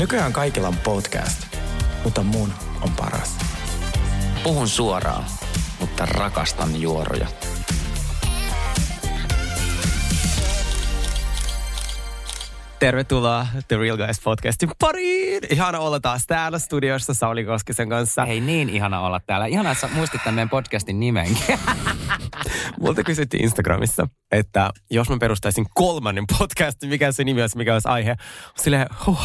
Nykyään kaikilla on podcast, mutta mun on paras. Puhun suoraan, mutta rakastan juoroja. Tervetuloa The Real Guys podcastin pariin. Ihana olla taas täällä studiossa Sauli Koskisen kanssa. Hei niin ihana olla täällä. Ihana, että sä muistit tämän meidän podcastin nimenkin. Multa kysyttiin Instagramissa, että jos mä perustaisin kolmannen podcastin, mikä se nimi olisi, mikä olisi aihe. Silleen, huh,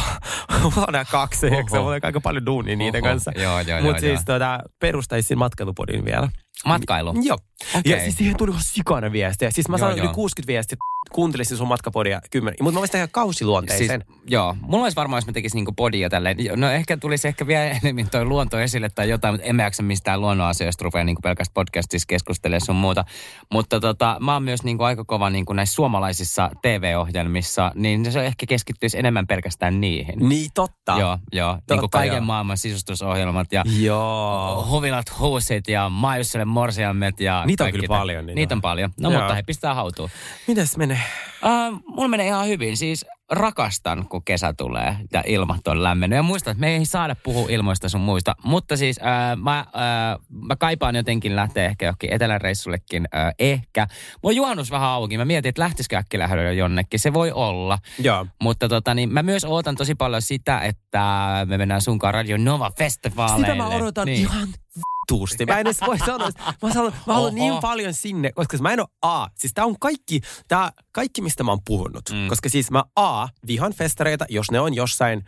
mulla on nämä kaksi, eikö se aika paljon duunia niiden Oho, kanssa. Mutta joo, siis tuota, perustaisin matkailupodin vielä. Matkailu. Joo. Okei. Ja siis siihen tuli ihan sikana viestiä. Siis mä sain yli joo. 60 viestiä, kuuntelisin sun matkapodia kymmenen. Mutta mä voisin tehdä kausiluonteisen. Siis, joo, mulla olisi varmaan, jos mä tekisin niinku podia tälleen. No ehkä tulisi ehkä vielä enemmän toi luonto esille tai jotain, mutta en mä jaksa mistään luonnonasioista rupea niinku pelkästään podcastissa keskustelemaan sun muuta. Mutta tota, mä oon myös niinku aika kova niinku näissä suomalaisissa TV-ohjelmissa, niin se ehkä keskittyisi enemmän pelkästään niihin. Niin totta. Joo, joo. Totta, Niinku kaiken joo. maailman sisustusohjelmat ja Joo. huvilat huusit ja Maijusselle morsiammet ja Niitä on kyllä paljon, niitä Niitä on. on paljon. No Joo. mutta he pistää hautuun. Mites menee? Uh, mulla menee ihan hyvin. Siis rakastan, kun kesä tulee ja ilmat on lämmennyt. Ja muistan, että me ei saada puhua ilmoista sun muista. Mutta siis uh, mä, uh, mä kaipaan jotenkin lähteä ehkä johonkin eteläreissullekin. Uh, ehkä. On juhannus vähän auki. Mä mietin, että lähtisikö äkkilähdöllä jonnekin. Se voi olla. Joo. Mutta tota, niin mä myös ootan tosi paljon sitä, että me mennään sunkaan Radio Nova Festivaaleille. Sitä mä odotan niin. ihan vittuusti. Mä en edes voi sanoa, mä, sanon, mä haluan Oho. niin paljon sinne, koska mä en ole A. Siis tää on kaikki, tää, kaikki mistä mä oon puhunut. Mm. Koska siis mä A, vihan festareita, jos ne on jossain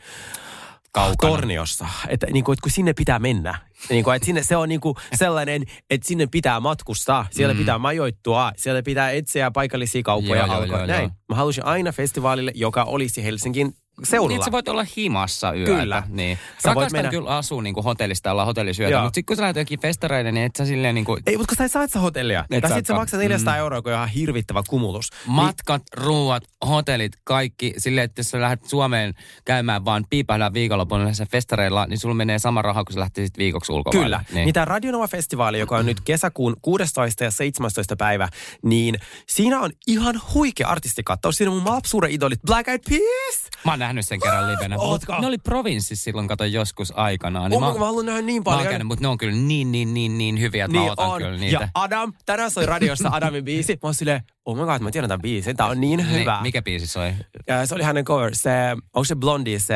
Kaukana. torniossa. Että, niin kuin, että kun sinne pitää mennä. Niin kuin, että sinne, se on niin kuin sellainen, että sinne pitää matkustaa. Siellä mm. pitää majoittua. Siellä pitää etsiä paikallisia kauppoja. Joo, joo, alkoa. joo, Näin. joo. Mä halusin aina festivaalille, joka olisi Helsingin seudulla. Niin, sä voit olla himassa yötä. Kyllä. Niin. Sä voit Rakastan mennä- kyllä asua niin kuin hotellista, olla hotellisyötä, mutta sitten kun sä lähdet jokin festareille, niin et sä silleen niin kuin, Ei, mutta kun sä et saa, sä hotellia. Et tai sit sä maksat 400 mm. euroa, kun on ihan hirvittävä kumulus. matkat, ruuat, hotellit, kaikki silleen, että jos sä lähdet Suomeen käymään vaan piipahdaan viikonloppuun näissä festareilla, niin sulla menee sama raha, kun sä lähtisit viikoksi ulkomaille. Kyllä. Niin. Niin. niin tämä Radionova-festivaali, joka on nyt kesäkuun 16. ja 17. päivä, niin siinä on ihan huikea artistikattaus. Siinä on mun lapsuuden idolit Black Eyed Peas. Mä nähnyt sen kerran livenä. Ootko? Ne oli provinssissa silloin, kato joskus aikanaan. Niin mä, mä, mä haluan nähdä niin mä paljon. käynyt, mutta ne on kyllä niin, niin, niin, niin hyviä, että mä niin otan on. kyllä niitä. Ja Adam, tänään soi radiossa Adamin biisi. Mä oon silleen, oh my god, mä tiedän tämän biisin. Tää on niin hyvä. Niin, mikä biisi soi? Ja se oli hänen cover. Se, onko se Blondie, se...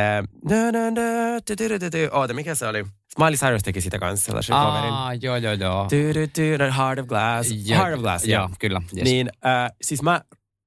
Oota, mikä se oli? Miley Cyrus teki sitä kanssa sellaisen coverin. Aa, joo, joo, joo. That Heart of Glass. Joo, Heart of Glass, joo, joo. kyllä, yes. Niin, äh, siis mä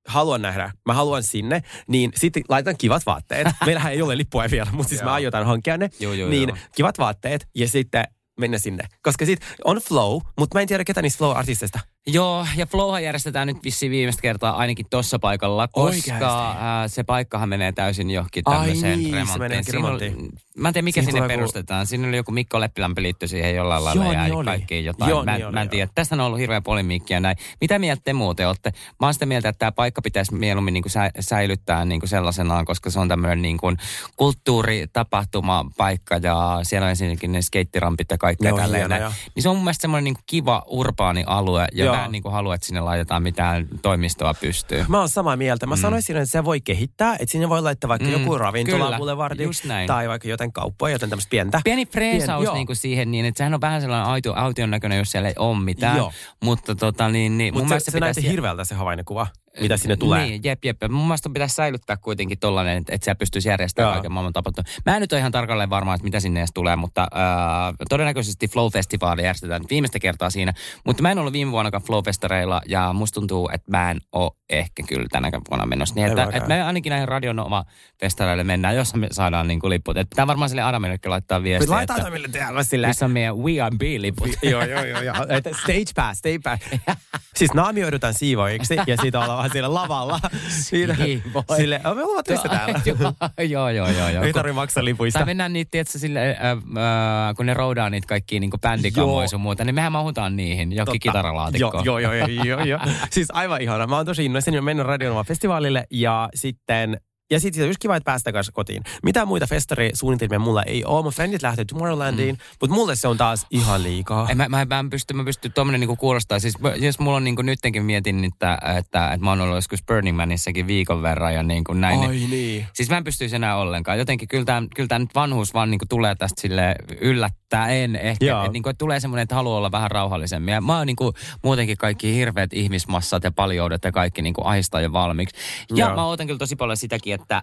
haluan nähdä, mä haluan sinne, niin sitten laitan kivat vaatteet. Meillähän ei ole lippuja vielä, mutta siis mä aiotaan hankkia ne. Joo, joo, niin joo. kivat vaatteet ja sitten mennä sinne. Koska sit on flow, mutta mä en tiedä ketä niistä flow-artisteista. Joo, ja Flowhan järjestetään nyt vissiin viimeistä kertaa ainakin tuossa paikalla, koska ää, se paikkahan menee täysin johonkin Ai tämmöiseen niin, se remonttiin. oli- remonttiin. Mä en tiedä, mikä Siinä sinne tulee joku- perustetaan. Siinä oli joku Mikko Leppilämpö liitty siihen jollain lailla Joo, ja niin kaikkiin jotain. Joo, mä, niin en- oli, mä en joo. tiedä. Tästä on ollut hirveä polemiikkia näin. Mitä mieltä te muuten olette? Mä oon sitä mieltä, että tämä paikka pitäisi mieluummin niin kuin sä, säilyttää niin kuin sellaisenaan, koska se on tämmöinen niin kuin kulttuuritapahtuma paikka ja siellä on ensinnäkin ne skeittirampit ja kaikkea tälleen. hienoja. näin. Niin se on mun mielestä semmoinen niin kuin kiva urbaani alue ja Joo. Mä en niin kuin halua, että sinne laitetaan mitään toimistoa pystyyn. Mä oon samaa mieltä. Mä mm. sanoisin, että se voi kehittää, että sinne voi laittaa vaikka Mm, joku ravintola, boulevardi, tai vaikka jotain kauppoja, jotain tämmöistä pientä. Pieni freesaus Pien- niin kuin siihen niin, että sehän on vähän sellainen autio, aution näköinen, jos siellä ei ole mitään. Joo. Mutta tota niin, niin mun Mutta se, mielestä se näytti pitäisi... hirveältä se havainnekuva, mitä sinne tulee. Niin, jep, jep. Mun mielestä pitäisi säilyttää kuitenkin tollainen, että, että siellä pystyisi järjestämään Joo. kaiken maailman tapahtumaa. Mä en nyt ole ihan tarkalleen varma, että mitä sinne edes tulee, mutta äh, todennäköisesti Flow-festivaali järjestetään nyt viimeistä kertaa siinä. Mutta mä en ollut viime vuonnakaan Flow-festareilla ja musta tuntuu, että mä en ole ehkä kyllä tänä vuonna menossa. Niin, että, mäkään. että me ainakin näihin Radionova-festareille mennään, jos me saadaan niin kuin lipput. Että pitää varmaan sille Adamillekin laittaa viestiä, Laita että Adamille tehdä silleen. missä on meidän We Are B-liput. joo, joo, joo, joo. Että Stage pass, stage pass. siis naamioidutaan siivoiksi ja siitä ollaan vaan siellä lavalla. Siinä, Ei voi. sille, me ollaan töissä täällä. joo, joo, joo. joo. Ei tarvitse maksaa lipuista. Tai mennään niitä, tiedätkö, sille, äh, äh, kun ne roudaa niitä kaikkia niin bändikamoja sun muuta, niin mehän mahutaan niihin, johonkin Totta. kitaralaatikkoon. Joo, joo, joo, joo, joo. Siis aivan ihana. Mä oon tosi innoissani mennä Radionova-festivaalille ja sitten ja sitten olisi kiva, että päästään kanssa kotiin. Mitä muita festarisuunnitelmia mulla ei ole. Mun frendit lähtee Tomorrowlandiin, mm. mutta mulle se on taas ihan liikaa. Ei, mä, mä, mä en pysty, mä pysty, tuommoinen niinku kuulostaa. Siis jos mulla on niinku nyttenkin mietin, että, että, että mä oon ollut joskus Burning Manissakin viikon verran ja niin kuin näin. Ai niin, niin. Siis mä en pystyisi enää ollenkaan. Jotenkin kyllä tämä kyllä tää nyt vanhuus vaan niinku tulee tästä sille yllättäen ehkä. Joo. Että niinku, että tulee semmoinen, että haluaa olla vähän rauhallisemmin. Ja mä oon niinku, muutenkin kaikki hirveät ihmismassat ja paljoudet ja kaikki niinku ahistaa jo valmiiksi. Ja Joo. mä ootan kyllä tosi paljon sitäkin, että,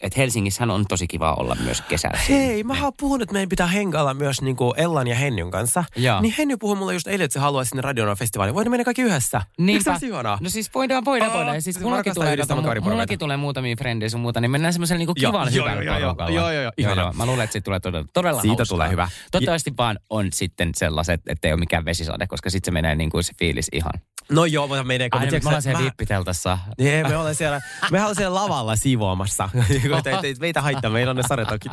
että Helsingissähän on tosi kiva olla myös kesällä. Hei, mä oon puhunut, että meidän pitää hengailla myös niinku Ellan ja Hennyn kanssa. Joo. Niin Henny puhui mulle just eilen, että se haluaa sinne Radionova festivaaliin. Voidaan mennä kaikki yhdessä. Eikö se? No siis voidaan, voidaan, Aa, voidaan. Ja Siis mullakin tulee, yhdistää kato, kaveriporukoita. mullakin tulee muutamia frendejä sun muuta, niin mennään semmoisella niinku Joo, kivan joo, hyvällä joo, joo, porukalla. joo, joo, ihana. Mä luulen, että siitä tulee todella, todella Siitä hauskaa. tulee hyvä. Toivottavasti vaan on sitten sellaiset, ettei ole mikään vesisade, koska sitten se menee niin kuin se fiilis ihan. No joo, mutta menee. Aina me ollaan siellä vippiteltassa. Niin, me ollaan siellä, me ollaan siellä lavalla siivoamassa. Että ei- ei meitä haittaa, meillä on ne saretokit.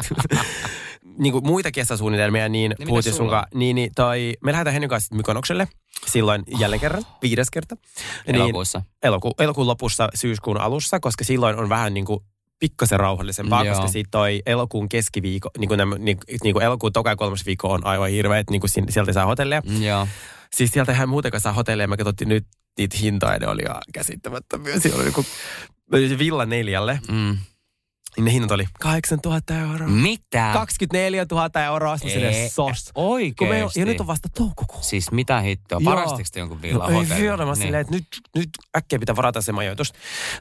niin kuin muita kesäsuunnitelmia, niin, mitä puhuttiin sulla sunkaan. Niin, niin toi, me lähdetään Hennyn kanssa Mykonokselle. Silloin jälleen kerran, viides kerta. Elokuussa. Niin, eloku, elokuun lopussa, syyskuun alussa, koska silloin on vähän niin kuin pikkasen rauhallisempaa, Joo. koska sitten toi elokuun keskiviikko, niin kuin, nämä, niin, niin kuin elokuun toka ja kolmas viikko on aivan hirveä, että niin kuin sieltä saa hotelleja. Mm, Joo. Siis sieltä ihan muutenkaan saa hotelleja. Me katsottiin nyt niitä hintoja, ne oli ihan käsittämättömiä. Siellä oli joku villa neljälle, Mm. Niin ne hinnat oli 8000 euroa. Mitä? 24 000 euroa, sitten Ei, sinne sos. Oikeesti? Kun me, ja nyt on vasta toukokuu. Siis mitä hittoa? Parastiko te jonkun villa No, ei hotelli? vielä, mä silleen, että nyt, nyt äkkiä pitää varata se majoitus.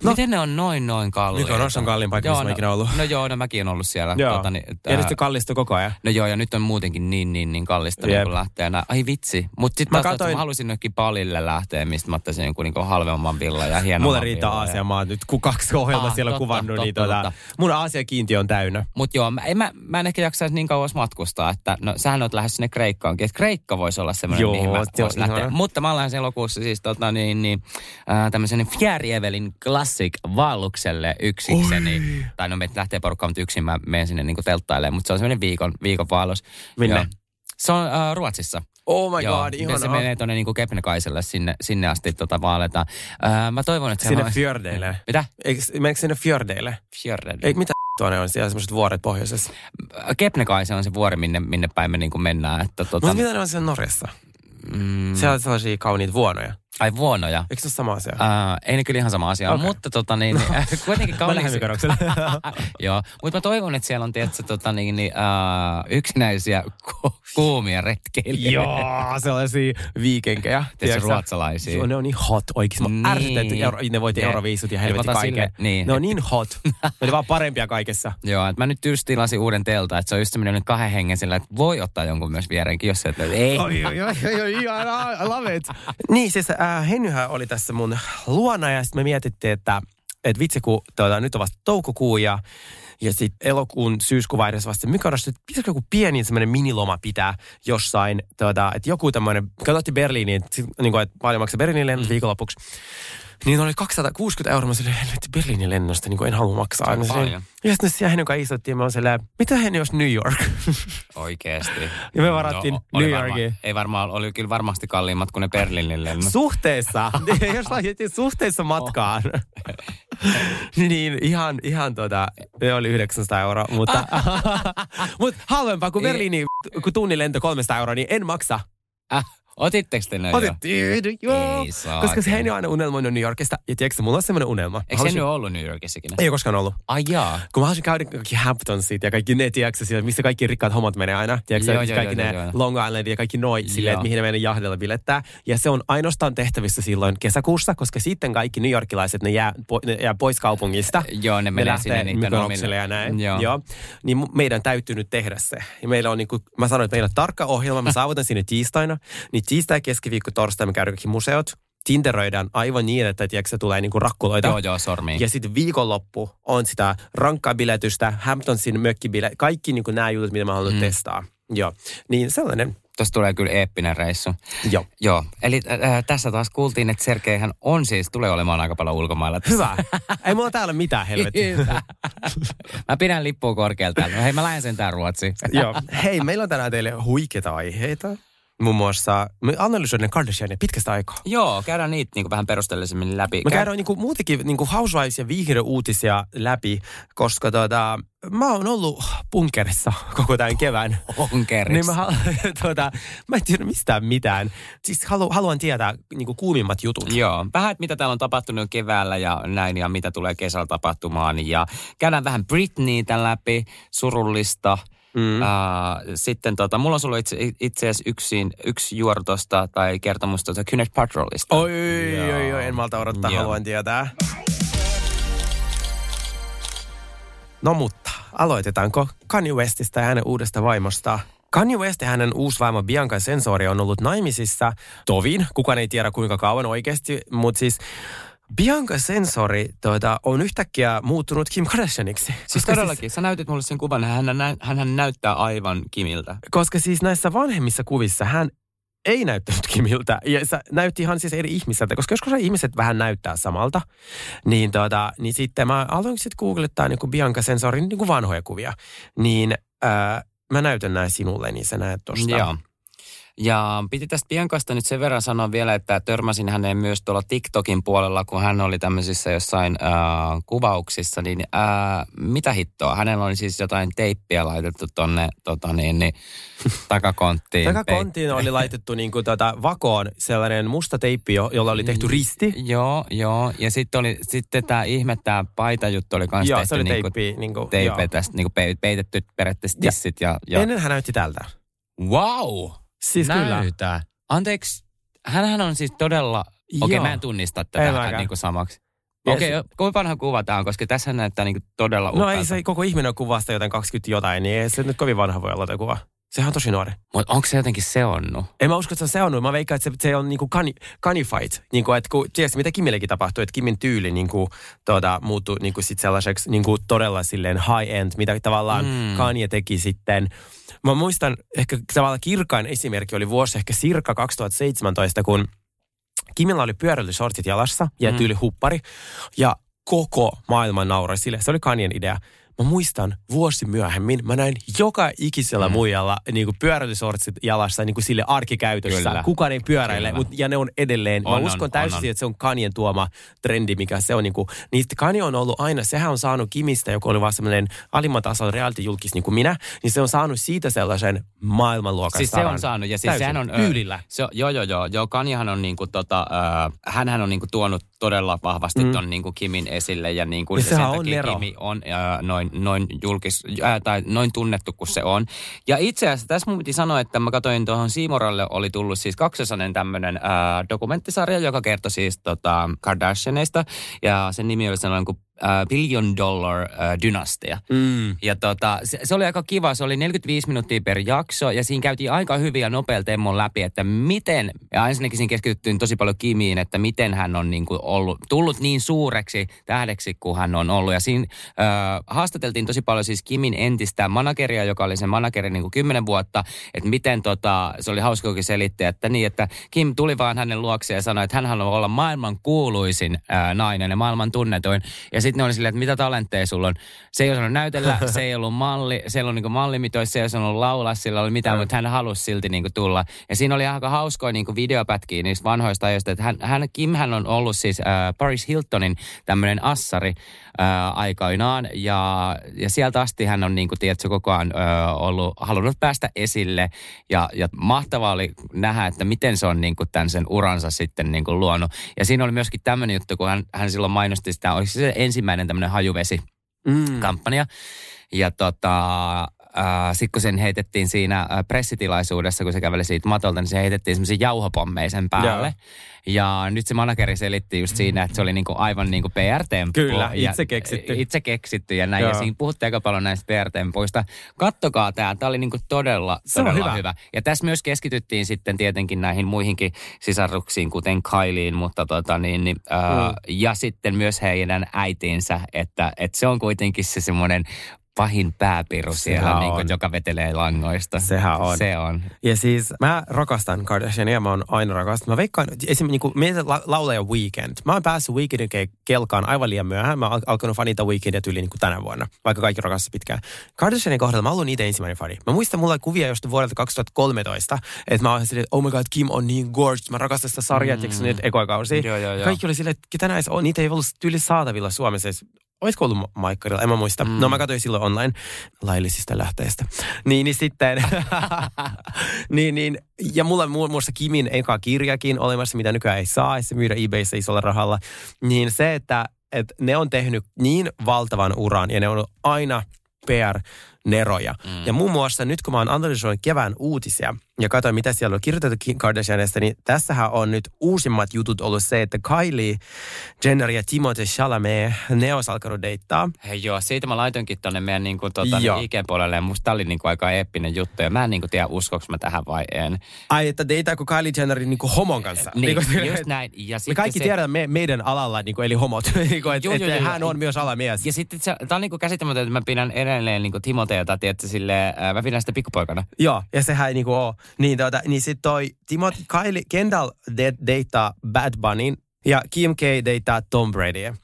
No, Miten ne on noin noin kalliita? Mykonos on kalliin paikka, Joo, missä mä no, ikinä ollut. No joo, no mäkin on ollut siellä. joo. Tota, niin, ja nyt se kallistuu koko ajan. No joo, ja nyt on muutenkin niin, niin, niin kallista Jep. niin kun lähtee. Nää. Ai vitsi. Mutta sitten Mä mä, taas, katoin- mä halusin johonkin palille lähteä, mistä mä ottaisin jonkun niin halvemman villan ja hienomman Mulle riittää Aasian maat nyt, kun kaksi ohjelmaa Ah, siellä on kuvannut, niin totta. Mun Aasian kiintiö on täynnä. Mutta joo, mä en, mä, mä en ehkä jaksaisi niin kauas matkustaa, että no sähän oot lähes sinne Kreikkaankin, että Kreikka voisi olla semmoinen, Joo, mihin mä voisin lähteä. Mutta mä lähden elokuussa siis tota niin, niin äh, tämmöisen Fjärjevelin Classic vaellukselle yksikseni. Tai no meitä lähtee porukkaan, mutta yksin mä menen sinne niin telttailemaan, mutta se on semmoinen viikon, viikon vaellus. Minne? Joo. Se on äh, Ruotsissa. Oh my Joo, god, ja ihanaa. se menee tuonne niinku Kebnekaiselle sinne, sinne asti tota vaaletaan. Öö, mä toivon, että Sinne on- fjordeille. Mitä? Eikö, meneekö sinne fjordeille? Fjorden. Ei, mitä tuonne on? Siellä on semmoiset vuoret pohjoisessa. Kebnekaise on se vuori, minne, minne päin me niinku mennään. Että tota, Mutta mitä ne on siellä Norjassa? mm, Siellä on sellaisia kauniita vuonoja. Ai vuonoja. Eikö se ole sama asia? Ää, ei ne kyllä ihan sama asia, okay. mutta tota niin, no. kuitenkin Mä kauniiksi. lähden Mykonokselle. Joo, mutta mä toivon, että siellä on tietysti tota niin, niin, ää, yksinäisiä ku- kuumia retkeilijöitä. Joo, sellaisia viikenkejä. Tietysti ruotsalaisia. Joo, ne on niin hot oikeasti. Mä Niin. ärsytän, euro, ne voitti Euroviisut ja helvetti kaiken. niin. Ne on niin hot. ne oli vaan parempia kaikessa. Joo, että mä nyt just tilasin uuden telta, että se on just semmoinen kahden hengen sillä, että voi ottaa jonkun myös vierenkin, jos se, ei. Oi, oi, oi, oi, oi, ihanaa, I love it. Niin, siis äh, Hennyhän oli tässä mun luona ja sitten me mietittiin, että et vitsi kun tuota, nyt on vasta toukokuu ja ja sitten elokuun syyskuun vaiheessa vasta Mykonossa, että pitäisikö joku pieni semmoinen miniloma pitää jossain, tuota, että joku tämmöinen, katsottiin Berliiniin, sit, niin kuin, että paljon maksaa Berliinin lennot mm. viikonlopuksi. Niin oli 260 euroa, mä silleen, helvetti Berliinin lennosta, niin kuin en halua maksaa. Se on. Ja sitten siellä Hennyn kanssa istuttiin, mä oon silleen, mitä Henny jos New York? Oikeesti. Ja me varattiin oli New varma- Yorkiin. Ei varmaan, oli kyllä varmasti kalliimmat kuin ne Berliinin lennot. Suhteessa, jos laitettiin suhteessa matkaan. niin ihan, ihan tota, ne oli 900 euroa, mutta, mutta halvempaa kuin Berliiniin, kun tunnin lento 300 euroa, niin en maksa. Äh, otitteko te ne jo? Otettiin, joo. Ei saa. Koska se on aina unelmoinut New Yorkista. Ja tiedätkö, mulla on semmoinen unelma. Eikö se Haluaisin- nyt ollut New Yorkissakin? Ei ole koskaan ollut. Ai jaa. Kun mä haluaisin käydä kaikki Hamptonsit ja kaikki ne, tiedätkö, siellä, missä kaikki rikkaat hommat menee aina. Tiedätkö, Joo, joo, joo, kaikki joo, ne joo, joo. Long Island ja kaikki noi silleen, Joo. että mihin ne menee jahdella bilettää. Ja se on ainoastaan tehtävissä silloin kesäkuussa, koska sitten kaikki New Yorkilaiset, ne jää, po, ne jää pois kaupungista. Joo, ne menee sinne niiden omille- ja näin. Joo. Joo. Niin meidän täytyy nyt tehdä se. Ja meillä on niin kuin, mä sanoin, että meillä on tarkka ohjelma. Mä saavutan sinne tiistaina. Niin tiistai, keskiviikko, torstai me käydään kaikki museot. Tinderoidaan aivan niin, että tiedätkö, se tulee niin kuin rakkuloita. Joo, joo, sormiin. Ja sitten viikonloppu on sitä rankkaa biletystä, Hamptonsin mökkibile, kaikki niin nämä jutut, mitä mä haluan mm. testaa. Joo, niin sellainen Tuossa tulee kyllä eeppinen reissu. Joo. Joo, eli äh, tässä taas kuultiin, että Sergeihän on siis, tulee olemaan aika paljon ulkomailla. tässä. Hyvä. Ei mulla täällä mitään helvettiä. Mä pidän lippua korkealta. No hei, mä lähden sentään Ruotsiin. Joo. Hei, meillä on tänään teille huikeita aiheita. Muun muassa me analysoidaan Kardashiania pitkästä aikaa. Joo, käydään niitä niin vähän perusteellisemmin läpi. Me käydään niinku muutenkin niinku Housewives ja viihdeuutisia läpi, koska tota, mä oon ollut punkerissa koko tämän kevään. Onkerissa. Niin mä, hal- tuota, mä en tiedä mistään mitään. Siis halu, haluan tietää niinku kuumimmat jutut. Joo, vähän, mitä täällä on tapahtunut keväällä ja näin, ja mitä tulee kesällä tapahtumaan. Ja käydään vähän Britneytä läpi, surullista. Mm. Uh, sitten tota, mulla on sulla itse, itse asiassa yksi, yksi juoru tosta, tai kertomus tuosta Kynet Patrolista. Oi, oi, oi, oi, en malta odottaa, Joo. haluan tietää. No mutta, aloitetaanko Kanye Westistä ja hänen uudesta vaimosta? Kanye West ja hänen uusi vaimo Bianca Sensori on ollut naimisissa tovin. Kukaan ei tiedä kuinka kauan oikeasti, mutta siis Bianca Sensori tuota, on yhtäkkiä muuttunut Kim Kardashianiksi. Siis Koska todellakin, sä näytit mulle sen kuvan, hän, hän, hän näyttää aivan Kimiltä. koska siis näissä vanhemmissa kuvissa hän ei näyttänyt Kimiltä. Ja se näytti ihan siis eri ihmiseltä, koska joskus ihmiset vähän näyttää samalta. Niin, tota, niin sitten mä aloin sitten googlettaa niin kuin Bianca Sensorin niin kuin vanhoja kuvia. Niin ää, mä näytän näin sinulle, niin sä näet tosta. Joo. Ja piti tästä Biancasta nyt sen verran sanoa vielä, että törmäsin häneen myös tuolla TikTokin puolella, kun hän oli tämmöisissä jossain äh, kuvauksissa, niin äh, mitä hittoa? Hänellä oli siis jotain teippiä laitettu tonne tota niin, niin, takakonttiin. Takakonttiin oli laitettu niin kuin tota vakoon sellainen musta teippi, jo- jolla oli tehty risti. Joo, joo. Ja sitten oli sitten tämä ihme, tämä paitajuttu oli kans Joo, tehty oli niinku teippi. Niin kuin, teipe tästä, niinku pe- peitetty periaatteessa Ja tissit ja, ja Ennen hän näytti tältä. Wow! Siis kyllä. Näytä. Anteeksi, hänhän on siis todella... Okei, Joo. mä en tunnista En tätä mäkään. niin kuin samaksi. Okei, se- okay, kuinka vanha kuva tämä on, koska tässä näyttää niin todella No upealta. ei se koko ihminen on kuvasta jotain 20 jotain, niin ei se nyt kovin vanha voi olla tämä kuva. Sehän on tosi nuori. Mutta onko se jotenkin seonnut? En mä usko, että se on seonnut. Mä veikkaan, että se, se on niinku kani, kanifight. Niinku, että kun, tiedätkö, mitä Kimillekin tapahtui, että Kimin tyyli niinku, tuota, muuttui niinku sit sellaiseksi niinku, todella silleen high-end, mitä tavallaan Mm. Kanye teki sitten. Mä muistan, ehkä tavallaan kirkain esimerkki oli vuosi ehkä circa 2017, kun Kimilla oli pyöräilysortsit jalassa ja Mm. tyyli huppari. Ja koko maailma nauroi sille. Se oli Kanyen idea. Mä muistan vuosi myöhemmin, mä näin joka ikisellä Mm. muijalla niin kuin pyöräilysortsit jalassa niin kuin sille arkikäytössä. Kyllä. Kukaan ei pyöräile, Kyllä. mut, ja ne on edelleen. On, mä on, uskon täysin, on, on. että se on Kanyen tuoma trendi, mikä se on. Niin kuin, niistä Kanye on ollut aina, sehän on saanut Kimistä, joka oli vaan semmoinen alimman tason reality-julkis niin kuin minä, niin se on saanut siitä sellaisen maailmanluokan Siis se on saanut, ja siis Täysin. sehän on... Tyylillä. Se, on- joo, joo, joo. joo Kanjahan on niinku tota, äh, hänhän on niinku tuonut todella vahvasti Mm. ton niinku Kimin esille ja niinku Ja sen on takia. Kimi on äh, noin, noin julkis, äh, tai noin tunnettu kuin se on. Ja itse asiassa tässä mun piti sanoa, että mä katsoin tuohon Siimoralle oli tullut siis kaksosainen tämmönen äh, dokumenttisarja, joka kertoi siis tota Kardashianeista ja sen nimi oli sellainen kuin äh, Billion Dollar äh, Dynastia. Mm. Ja tota, se, se oli aika kiva, se oli 45 minuuttia per jakso ja siinä käytiin aika hyvin ja nopealla temmolla läpi, että miten, ja ensinnäkin siinä keskityttiin tosi paljon Kimiin, että miten hän on niin kuin ollut, tullut niin suureksi tähdeksi kuin hän on ollut. Ja siinä äh, haastateltiin tosi paljon siis Kimin entistä manageria, joka oli sen manageri niin kuin 10 vuotta, että miten tota, se oli hauska kun selitti, että niin, että Kim tuli vaan hänen luokseen ja sanoi, että hän haluaa olla maailman kuuluisin äh, nainen ja maailman tunnetuin. Ja sitten ne oli silleen, että mitä talentteja sulla on. Se ei osannut näytellä, se ei ollut malli, se ei ollut niinku mallimitoissa, se ei osannut laulaa, sillä oli mitään, Mm. mutta hän halusi silti niinku tulla. Ja siinä oli aika hauskoja niinku videopätkiä niistä vanhoista ajoista, että hän, hän, Kim hän on ollut siis äh, Paris Hiltonin tämmöinen assari aikoinaan, ja, ja sieltä asti hän on niinku, tiedätkö, koko ajan äh, ollut, halunnut päästä esille, ja, ja mahtavaa oli nähdä, että miten se on niinku tämän sen uransa sitten niinku luonut. Ja siinä oli myöskin tämmöinen juttu, kun hän, hän silloin mainosti sitä, oliko se ensimmäinen tämmöinen hajuvesi Mm. kampanja. Ja tota, sitten kun sen heitettiin siinä äh, pressitilaisuudessa, kun se käveli siitä matolta, niin se heitettiin semmoisia jauhopommeja sen päälle. Joo. Ja nyt se manageri selitti just siinä, että se oli niinku aivan niinku PR-temppu. Kyllä, ja itse keksitty. Itse keksitty ja näin. Ja Joo. siinä puhuttiin aika paljon näistä PR-tempuista. Kattokaa tämä, tämä oli niinku todella, todella hyvä. hyvä. Ja tässä myös keskityttiin sitten tietenkin näihin muihinkin sisaruksiin, kuten Kailiin, mutta tota niin, niin äh, Mm. ja sitten myös heidän äitinsä, että, että se on kuitenkin se semmoinen pahin pääpiru siellä, Sehän niin kuin, on. joka vetelee langoista. Sehän on. Se on. Ja siis mä rakastan Kardashiania, mä oon aina rakastanut. Mä veikkaan, esimerkiksi niin kuin mietin la- laulaja Weekend. Mä oon päässyt Weekendin ke- kelkaan aivan liian myöhään. Mä oon al- alkanut fanita Weekendia tyyliin niin kuin tänä vuonna, vaikka kaikki rakastaa pitkään. Kardashianin kohdalla mä oon itse ensimmäinen fani. Mä muistan mulla kuvia jostain vuodelta 2013, että mä oon silleen, että oh my god, Kim on niin gorgeous. Mä rakastan sitä sarjaa, mm. nyt ekoa kausi. Joo, joo, joo. Kaikki oli silleen, että ketä näissä on, niitä ei ollut tyyli saatavilla Suomessa edes Olisiko ollut Ma- Maikkarilla? En mä muista. Mm. No mä katsoin silloin online laillisista lähteistä. Niin, niin sitten, niin, niin, ja mulla on muun muassa Kimin eka kirjakin olemassa, mitä nykyään ei saa, ei se myydä eBayssä isolla rahalla. Niin se, että, että ne on tehnyt niin valtavan uran ja ne on aina PR-neroja. Mm. Ja muun muassa nyt kun mä oon analysoinut kevään uutisia ja katsoin mitä siellä on kirjoitettu Kim Kardashianista, niin tässähän on nyt uusimmat jutut ollut se, että Kylie Jenner ja Timothée Chalamet, ne olisi alkanut deittaa. Hei joo, siitä mä laitoinkin tonne meidän niin kuin, tota, Joo. niin IG-puolelle ja musta oli niin kuin, aika eeppinen juttu ja mä en niin kuin, tiedä uskoks mä tähän vai en. Ai, että deitaako Kylie Jennerin niinku homon kanssa? Niin, Niinku, just näin. Ja Me kaikki se, tiedämme me, meidän alalla, niinku, eli homot, että Joo, et, joo, joo, hän joo. on myös alamies. Ja sitten se, tää on niinku käsittämätöntä, että mä pidän edelleen niinku Timoteota, tiedätkö, sille, mä pidän sitä pikkupoikana. Joo, ja sehän ei niinku oo. Niin, tuota, niin sit toi Timot, Kylie, Kendall de, deittaa Bad Bunnyn ja Kim K deittaa Tom Bradya.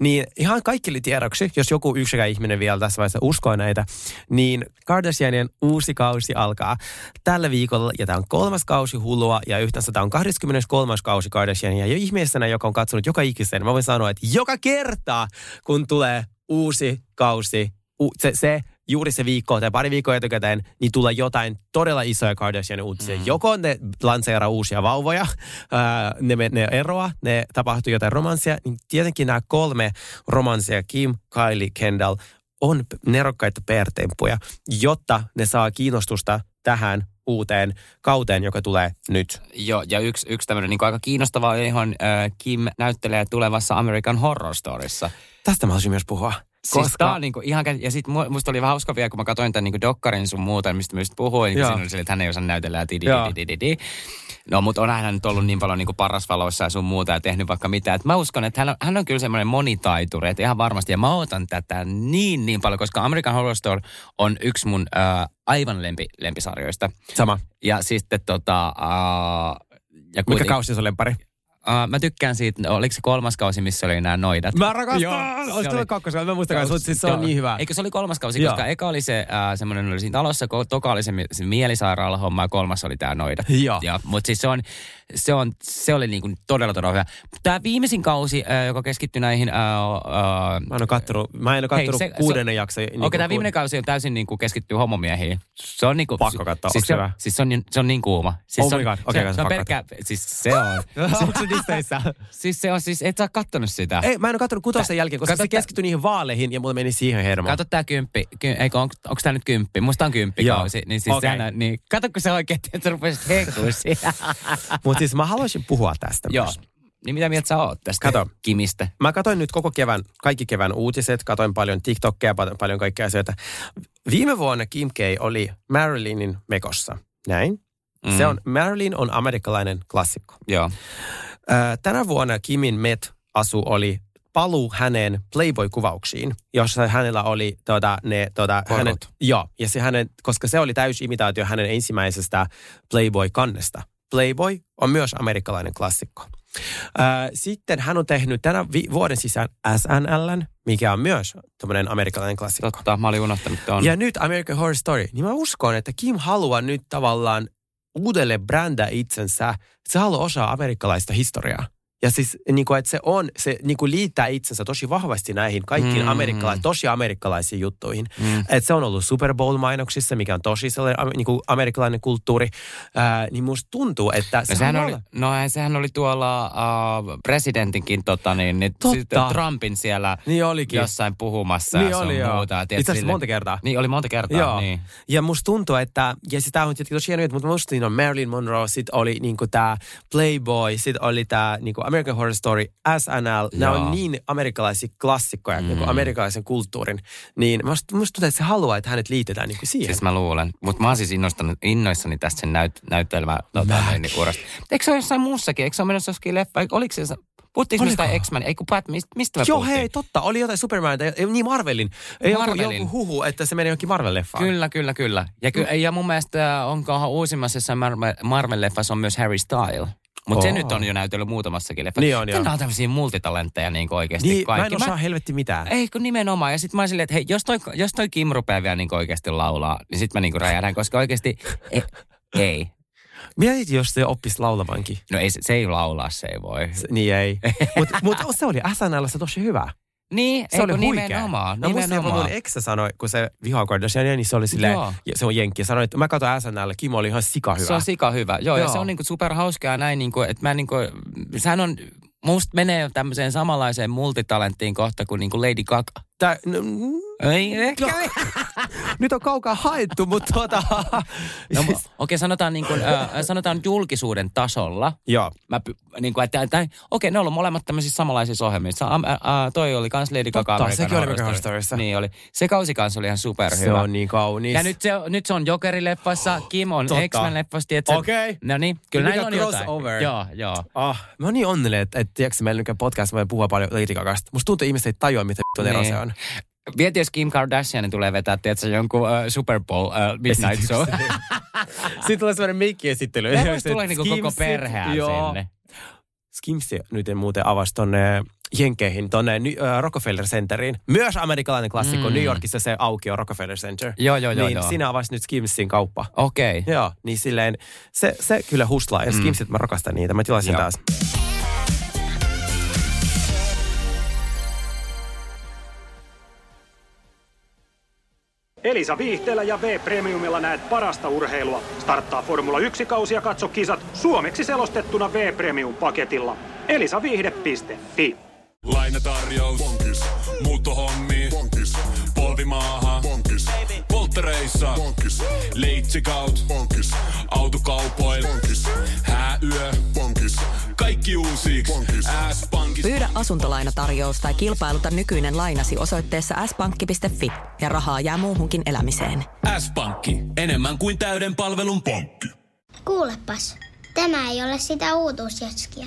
Niin ihan kaikille tiedoksi, jos joku yksikään ihminen vielä tässä vaiheessa uskoo näitä, niin Kardashianien uusi kausi alkaa tällä viikolla. Ja tämä on kolmas kausi hullua ja yhteensä tämä on 23. kausi Kardashiania. Ja ihmisenä, joka on katsonut joka ikisen, mä voin sanoa, että joka kerta, kun tulee uusi kausi, se, se juuri se viikko tai pari viikkoa etukäteen, niin tulee jotain todella isoja Kardashian uutisia. Mm. Joko ne lanseeraa uusia vauvoja, ää, ne, ne eroa, ne tapahtuu jotain romanssia, niin tietenkin nämä kolme romanssia, Kim, Kylie, Kendall, on nerokkaita PR-temppuja, jotta ne saa kiinnostusta tähän uuteen kauteen, joka tulee nyt. Joo, ja yksi, yksi tämmöinen niin aika kiinnostava, johon äh, Kim näyttelee tulevassa American Horror Storyssa. Tästä mä haluaisin myös puhua. Siis tää on niinku ihan, ja sit mu- musta oli vähän hauska vielä, kun mä katsoin tämän niinku dokkarin sun muuta, mistä mä just puhuin, niin siinä oli sille, että hän ei osaa näytellä ja di, Joo. di, di, di, di. No, mutta on hän nyt ollut niin paljon niinku parasvaloissa ja sun muuta ja tehnyt vaikka mitä. Et mä uskon, että hän on, hän on kyllä semmoinen monitaituri, että ihan varmasti. Ja mä otan tätä niin niin paljon, koska American Horror Story on yksi mun äh, aivan lempi, lempisarjoista. Sama. Ja sitten tota... Äh, ja Mikä kuiten- kausi se on lempari? Uh, mä tykkään siitä, oliko se kolmas kausi, missä oli nämä noidat? Mä rakastan! Joo, Olisi se tullut oli- kakkosella, mä muistan kanssa, mutta siis se on niin hyvä. Eikö se oli kolmas kausi, Joo. koska eka oli se äh, semmoinen, oli siinä talossa, toka oli se, se mielisairaalahomma ja kolmas oli tämä noidat. Joo. Ja, mutta siis se, on, se, on, se oli niinku todella todella hyvä. Tämä viimeisin kausi, äh, joka keskittyi näihin... Äh, äh, Mä en ole kattonut, mä en ole kattonut Hei, se- kuudennen jakson. Niin Okei, tämä viimeinen kausi on täysin niin kuin keskittyy homomiehiin. Se on niin kuin, Pakko katsoa, siis onko se, on, siis se on, niin- se on niin kuuma. Siis Oh se my on, God, okei, se, se se on pakko pelkkä, siis se on. Disneyssä? Siis se on siis, et sä oo kattonut sitä. Ei, mä en ole kattonut kutosten jälkeen, koska Kato se keskittyi niihin vaaleihin ja mulla meni siihen hermo. Kato tää kymppi, ky, eikö, on, onko tää nyt kymppi? Musta on kymppikausi. Joo. Niin siis Okei. sehän niin, kato kun sä oikein, että sä rupesit hehkuun siinä. Mutta siis mä haluaisin puhua tästä Joo. myös. Niin mitä mieltä sä oot tästä Kato. Kimistä? Mä katsoin nyt koko kevään, kaikki kevään uutiset, katsoin paljon TikTokia, paljon, paljon kaikkea asioita. Viime vuonna Kim K oli Marilynin mekossa. Näin. Mm. Se on, Marilyn on amerikkalainen klassikko. Joo. Tänä vuonna Kimin Met-asu oli paluu hänen Playboy-kuvauksiin, jossa hänellä oli tuota, ne, tuota, hänen, joo, ja se hänen, koska se oli täysi imitaatio hänen ensimmäisestä Playboy-kannesta. Playboy on myös amerikkalainen klassikko. Sitten hän on tehnyt tänä vi- vuoden sisään SNLn, mikä on myös tämmöinen amerikkalainen klassikko. Totta, mä olin unohtanut tuon. Ja nyt American Horror Story. Niin mä uskon, että Kim haluaa nyt tavallaan uudelleen brändää itsensä. Se haluaa osaa amerikkalaista historiaa. Ja siis, niin kuin, että se on, se niin kuin liittää itsensä tosi vahvasti näihin kaikkiin Mm. mm. amerikkala- tosi amerikkalaisiin juttuihin. Mm. Että se on ollut Super Bowl-mainoksissa, mikä on tosi sellainen niin kuin amerikkalainen kulttuuri. Ää, niin musta tuntuu, että No se sehän, haluaa oli, no sehän oli tuolla uh, presidentinkin tota, niin, niin, Totta. Trumpin siellä Niin olikin. jossain puhumassa Niin ja oli, joo. muuta. Itse asiassa monta kertaa. Niin, oli monta kertaa. Joo. Niin. Ja musta tuntuu, että, ja sitä on tietenkin tosi hieno juttu, mutta musta siinä on Marilyn Monroe, sit oli niinku tää Playboy, sit oli tää niinku American Horror Story, SNL. Nämä on niin amerikkalaisia klassikkoja, mm. niinku Mm. amerikkalaisen kulttuurin. Niin musta, musta tuntuu, että se haluaa, että hänet liitetään niinku siihen. Siis mä luulen. Mutta mä oon siis innostanut, innoissani tästä sen näyt, näyttelmä tota, niin, urasta. Eikö se ole jossain muussakin? Eikö se ole menossa jossakin leffa? Oliko se, Puhuttiinko Oliko? mistä X-Men? Ei kun Bat, mistä, mistä me Joo, puhuttiin? hei, totta. Oli jotain Superman, ei, niin Marvelin. Ei joku, Marvelin. joku huhu, että se menee jonkin Marvel-leffaan. Kyllä, kyllä, kyllä. Ja, ky- ja mun mielestä onkohan uusimmassa Marvel-leffassa on myös Harry Style. Mutta se Oo. nyt on jo näytellyt muutamassakin leffassa. Niin on. Nämä on tämmöisiä multitalentteja niin oikeasti Niin, kaikki. mä en osaa helvetti mitään. Ei kun nimenomaan. Ja sitten mä silleen, että hei, jos toi, jos toi Kim rupeaa vielä niin oikeasti laulaa, niin sitten mä niin räjähdän, koska oikeasti ei. ei. Mietit, jos se oppisi laulavankin. No ei, se, se ei laulaa, se ei voi. Se, niin ei. Mutta mut se oli SNLssä tosi hyvä. Niin, Se ei oli huikea. nimenomaan. No jopa nimenomaan. mun eksä sanoi, kun se vihaa Kardashiania, niin se oli silleen, Joo. se on jenkki. Sanoi, että mä katson SNL, Kim oli ihan sika hyvä. Se on sika hyvä. Joo, Joo. ja se on niinku super hauskaa näin, niinku, että mä niinku, sehän on, musta menee tämmöiseen samanlaiseen multitalenttiin kohta kuin niinku Lady Gaga. Tää, no, Ei ehkä. nyt on kaukaa haettu, mutta tuota... No, mu- Okei, okay, sanotaan, niin kuin, äh, sanotaan julkisuuden tasolla. Joo. Mä, niin kuin, että, tai, okei, ne on ollut molemmat tämmöisissä samanlaisissa ohjelmissa. Äh, äh, toi oli kans Lady Gaga Totta, American sekin oli American. Storyssa. Niin oli. Se kausi kanssa oli ihan superhyvä. Se on niin kaunis. Ja nyt se, nyt se on Jokerileffassa, Kim on Totta. X-Men-leffassa, tiedätkö? Okei. No niin, kyllä näin on jotain. crossover. Joo, joo. Ah, mä oon niin onnellinen, että, että tiedätkö, meillä nykyään podcast voi puhua paljon Lady Gagasta. Musta tuntuu, että ihmiset ei tajua, mitä ero Niin. se on. Mieti, jos Kim Kardashian tulee vetää, tiedätkö, jonkun uh, Super Bowl uh, Midnight Show. Sitten tulee sellainen mikkiesittely. Meillä voisi tulla niinku koko perheä sinne. Skimsi nyt muuten avasi tonne Jenkeihin, tonne äh, Rockefeller Centeriin. Myös amerikkalainen klassikko. Mm. New Yorkissa se auki on Rockefeller Center. Joo, joo, joo, niin joo. siinä avasi nyt Skimsin kauppa. Okei. Okay. Joo, niin silleen, se, se kyllä huslaa. Ja Skimsit, mä rakastan niitä. Mä tilasin Joo. taas. Elisa Viihteellä ja V-Premiumilla näet parasta urheilua. Starttaa Formula 1-kausi ja katso kisat suomeksi selostettuna V-Premium-paketilla. elisaviihde.fi Lainatarjous. Bonkis. Muuttohommi. Bonkis. Polvimaaha. Bonkis. Polttereissa. Bonkis. Leitsikaut. Bonkis. Autokaupoil. Bonkis. Hääyö. Bonkis. Kaikki uusi. S-pankki. Pyydä asuntolainatarjous tai kilpailuta nykyinen lainasi osoitteessa s-pankki.fi ja rahaa jää muuhunkin elämiseen. S-pankki. Enemmän kuin täyden palvelun pankki. Kuulepas, tämä ei ole sitä uutuusjatskia.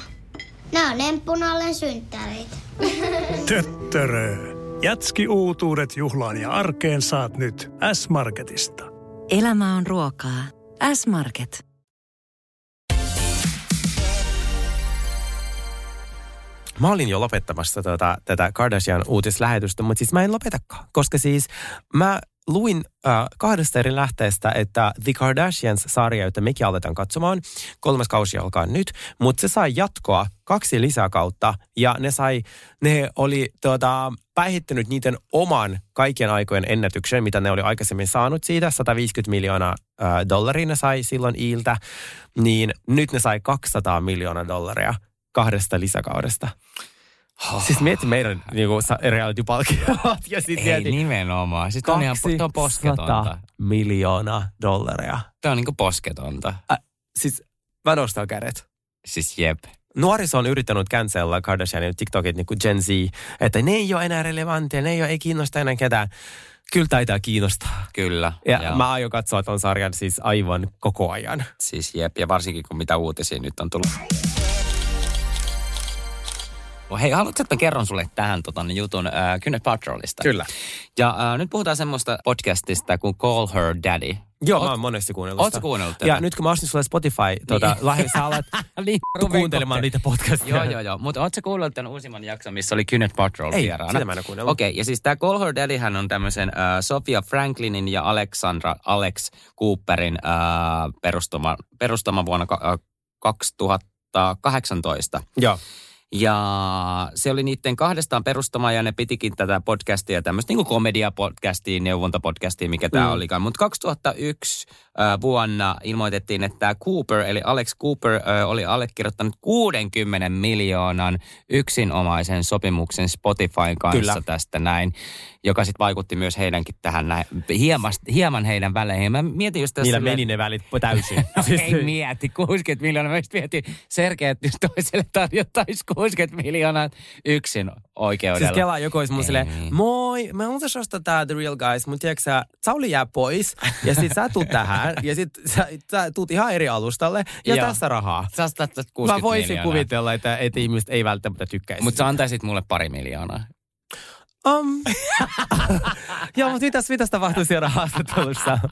Nämä on emppunallen synttäreitä. Töttörö. Jatski uutuudet juhlaan ja arkeen saat nyt S-Marketista. Elämä on ruokaa. S-Market. Mä olin jo lopettamassa tota, tätä Kardashian uutislähetystä, mutta siis mä en lopetakaan. Koska siis mä luin äh, kahdesta eri lähteestä, että The Kardashians-sarja, jota mekin aletaan katsomaan, kolmas kausi alkaa nyt, mutta se sai jatkoa kaksi lisäkautta ja ne sai, ne oli tota, päihittänyt niiden oman kaikkien aikojen ennätyksen, mitä ne oli aikaisemmin saanut siitä, 150 miljoonaa äh, dollaria ne sai silloin Iiltä, niin nyt ne sai 200 miljoonaa dollaria kahdesta lisäkaudesta. Siis mieti meidän niinku, reality-palkiot ja sitten Ei mieti nimenomaan. Siis on ihan on posketonta. 200 miljoonaa dollaria. Tämä on niinku posketonta. Ä, siis mä nostan kädet. Siis jep. Nuoriso on yrittänyt cancella Kardashianin TikTokit niin kuin Gen Z, että ne ei ole enää relevantteja, ne ei, ole, ei kiinnosta enää ketään. Kyllä taitaa kiinnostaa. Kyllä. Ja Joo. mä aion katsoa ton sarjan siis aivan koko ajan. Siis jep, ja varsinkin kun mitä uutisia nyt on tullut. Oh, Hei, haluatko, että mä kerron sulle tähän tota, jutun äh, Kynnet Patrolista? Kyllä. Ja äh, nyt puhutaan semmoista podcastista kuin Call Her Daddy. Joo, Oot- mä oon monesti kuunnellut Ootko sitä. kuunnellut tätä? Ja nyt kun mä ostin sulle Spotify, tuota, Niin. lahja, sä alat niin, kuuntelemaan niitä podcasteja. Joo, joo, joo. Mutta ootko kuunnellut tämän uusimman jakson, missä oli Kynnet Patrol Ei, vieraana? sitä mä en kuunnellut. Okei, ja siis tämä Call Her Daddy hän on tämmöisen äh, Sofia Franklinin ja Alexandra Alex Cooperin äh, perustama, perustama vuonna ka- äh, 2018. Joo. Ja se oli niiden kahdestaan perustama ja ne pitikin tätä podcastia, tämmöistä niin komediapodcastia, neuvontapodcastia, mikä tämä Mm. olikaan. Mutta 2001 äh, vuonna ilmoitettiin, että tämä Cooper, eli Alex Cooper, äh, oli allekirjoittanut 60 miljoonan yksinomaisen sopimuksen Spotifyn kanssa Kyllä. tästä näin, joka sitten vaikutti myös heidänkin tähän näin, hieman, hieman heidän väleihin. Mä mietin just tässä... Niillä silleen- meni ne välit täysin. No ei mieti, 60 miljoonaa. Mä mietin, Sergei, että jos toiselle tarjottaisiin 60 miljoonaa yksin oikeudella. Siis Kela joku olisi mun silleen, moi, mä haluaisin ostaa tää The Real Guys, mutta tiedätkö sä, Sauli jää pois ja sit sä tuut tähän ja sit sä, sä tuut ihan eri alustalle ja Joo. tässä rahaa. Sä ostat tästä 60 Mä voisin miljoonaa. kuvitella, että, että ihmiset ei välttämättä tykkäisi. Mutta sä antaisit mulle pari miljoonaa. Um. Joo, mutta mitäs, mitäs tapahtui siellä haastattelussa?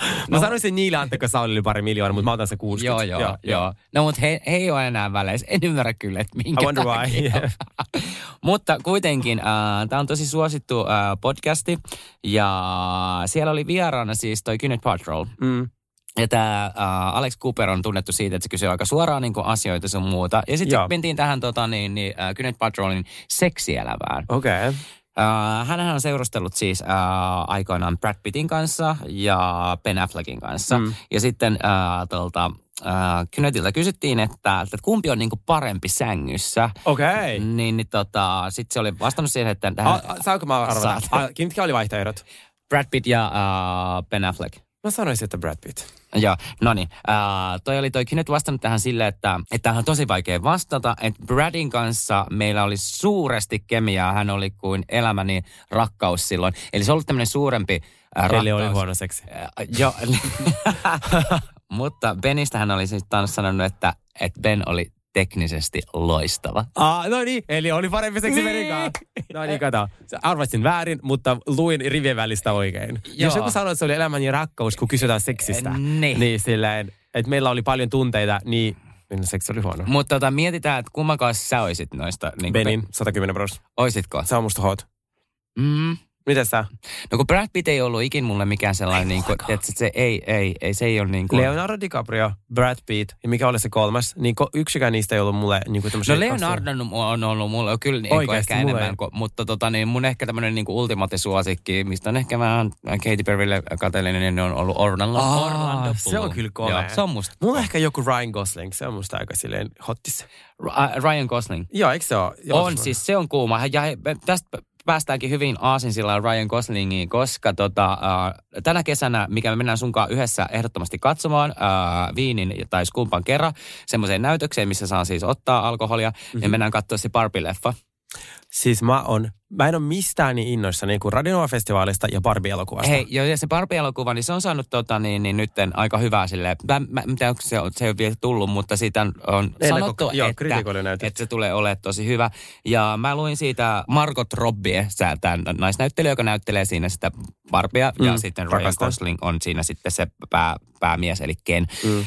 Mä No. sanoisin niille antaako Saulille pari miljoonaa, mutta mä otan se 60. Joo, joo, joo. No mutta he, he ei ole enää väleissä. En ymmärrä kyllä, että minkä I wonder why. takia. mutta kuitenkin, äh, tämä on tosi suosittu äh, podcasti. Ja siellä oli vieraana siis toi Gwyneth Paltrow. Mm. Ja tämä äh, Alex Cooper on tunnettu siitä, että se kysyy aika suoraan niin asioita sun muuta. Ja sitten Joo. mentiin tähän tota, niin, niin, äh, Gwyneth Paltrowin seksielämään. Okei. Okay. Uh, hänhän on seurustellut siis uh, aikoinaan Brad Pittin kanssa ja Ben Affleckin kanssa. Mm. Ja sitten uh, tuolta uh, Kynetiltä kysyttiin, että, että kumpi on niinku parempi sängyssä. Okei. Okay. Niin, niin tota, sitten se oli vastannut siihen, että tähän A, a, saanko mä arvata? Saat. A, mitkä oli vaihtoehdot? Brad Pitt ja uh, Ben Affleck. Mä sanoisin, että Brad Pitt. Joo, no niin. Uh, toi oli toi Kynet vastannut tähän silleen, että, että tähän on tosi vaikea vastata. Että Bradin kanssa meillä oli suuresti kemiaa. Hän oli kuin elämäni rakkaus silloin. Eli se on ollut tämmöinen suurempi uh, rakkaus. Eli oli huono seksi. Uh, joo. Mutta Benistä hän oli siis sanonut, että, että Ben oli teknisesti loistava. Ah, no niin, eli oli parempi seksi Niin. No niin, kato. Arvasin väärin, mutta luin rivien välistä oikein. Joo. Jos joku sanoo, että se oli elämäni rakkaus, kun kysytään seksistä. Niin. Niin silleen, että meillä oli paljon tunteita, niin niin seksi oli huono. Mutta tota, mietitään, että kumman kanssa sä oisit noista. Niin Benin, 110 pros. Oisitko? Se on musta hot. Mm. Miten sä? No kun Brad Pitt ei ollut ikin mulle mikään sellainen, niin kuin, että se ei, ei, ei, se ei ole niin kuin... Leonardo DiCaprio, Brad Pitt ja mikä oli se kolmas, niin ko- yksikään niistä ei ollut mulle niin kuin No Leonardo on ollut mulle kyllä niin Oikeasti, ehkä mulle enemmän, ei. kuin, mutta tota, niin mun ehkä tämmöinen niin ultimaattisuosikki, mistä on ehkä vähän Katy Perrylle kateellinen, niin on ollut Orlando, Aa, Orlando se on kyllä. Joo, se on musta. Mulla on ehkä joku Ryan Gosling, se on musta aika silleen hottis. Ryan Gosling. Joo, eikö se ole? Joo, on se siis, se on kuuma. Ja he, tästä päästäänkin hyvin aasinsillaan Ryan Goslingiin, koska tota, äh, tänä kesänä, mikä me mennään sunkaan yhdessä ehdottomasti katsomaan, äh, Viinin tai Skumpan kerran, semmoiseen näytökseen, missä saa siis ottaa alkoholia, mm-hmm. ja mennään katsoa se Barbie-leffa. Siis mä on, mä en ole mistään niin innoissani kuin Radionova-festivaalista ja Barbie-elokuvasta. Hei, joo, ja se Barbie-elokuva, niin se on saanut tota, niin, niin nytten aika hyvää silleen. Mä, mä, onko se, on- se ei ole vielä tullut, mutta siitä on, on Ennakko- sanottu, joo, että, että se tulee olemaan tosi hyvä. Ja mä luin siitä Margot Robbie, tämä naisnäyttelijä, joka näyttelee siinä sitä Barbia, mm, ja sitten Ryan. Gosling on siinä sitten se pää, päämies, eli Ken. Mm.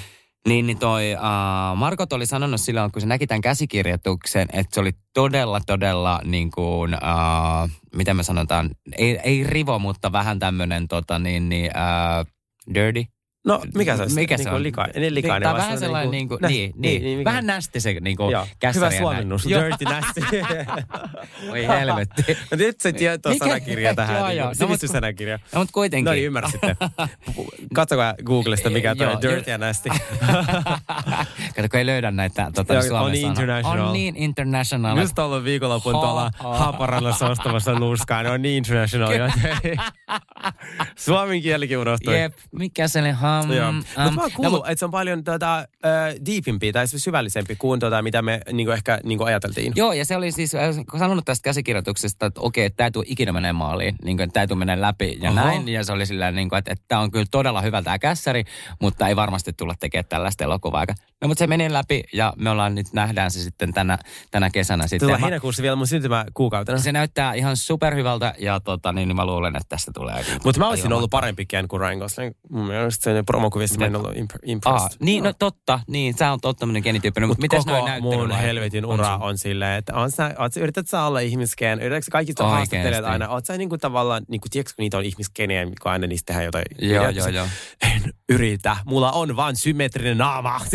Niin, niin toi uh, Margot oli sanonut silloin, kun se näki tämän käsikirjoituksen, että se oli todella, todella niin kuin, uh, miten me sanotaan, ei, ei rivo, mutta vähän tämmöinen tota niin, niin uh, dirty. No, mikä se olisi? Mikä se Niinku on? Lika, niin, likainen. Tämä on vähän on sellainen, niin kuin, niin, niin, mikä- vähän nästi se niin kuin Hyvä suomennus, dirty nasty. Oi helvetti. No nyt se tieto sanakirja tähän. Joo, niin joo. No, Sivistyssanakirja. No, mutta kuitenkin. No niin, ymmärsitte. Katsokaa Googlesta, mikä on dirty ja nasty. Kato, kun ei löydä näitä Joo, Suomen on niin international. On niin international. Just ollut viikonlopun tuolla ha- Haaparannassa ostamassa nuuskaa. Ne on niin international. Suomen kielikin unohtui. Jep, mikä se ham? Joo. Mutta mä No, mut- että se on paljon tota, äh, deepimpi tai siis syvällisempi kuin tota, mitä me niinku ehkä niinku ajateltiin. Joo, ja se oli siis äh, sanonut tästä käsikirjoituksesta, että okei, että tämä ei tule ikinä menee maaliin, niin kuin, tämä ei tule menee läpi ja Oho. näin. Ja se oli sillä niin kuin, että, että tämä on kyllä todella hyvä tämä kässäri, mutta ei varmasti tulla tekemään tällaista elokuvaa. No, mutta se meni läpi ja me ollaan nyt nähdään se sitten tänä, tänä kesänä sitten. Mä- heinäkuussa vielä mun syntymäkuukautena. se näyttää ihan superhyvältä ja tota, niin, niin mä luulen, että tästä tulee. Mutta mä olisin ollut parempi kuin Ryan Gosling. Mun mielestä sen promokuvissa mä en ollut imp- impressed. Aa, niin, no totta, niin, sä oot tämmöinen genityyppinen, mutta miten Koko näyttely mun helvetin ura on silleen, että on sä, oot, yrität sä olla ihmisken, yritätkö sä kaikista haastattelijat aina, oot sä niinku tavallaan, niinku, tiedätkö kun niitä on ihmiskenejä, kun aina niistä tehdään jotain. Joo, joo, se- joo. En yritä, mulla on vaan symmetrinen naama.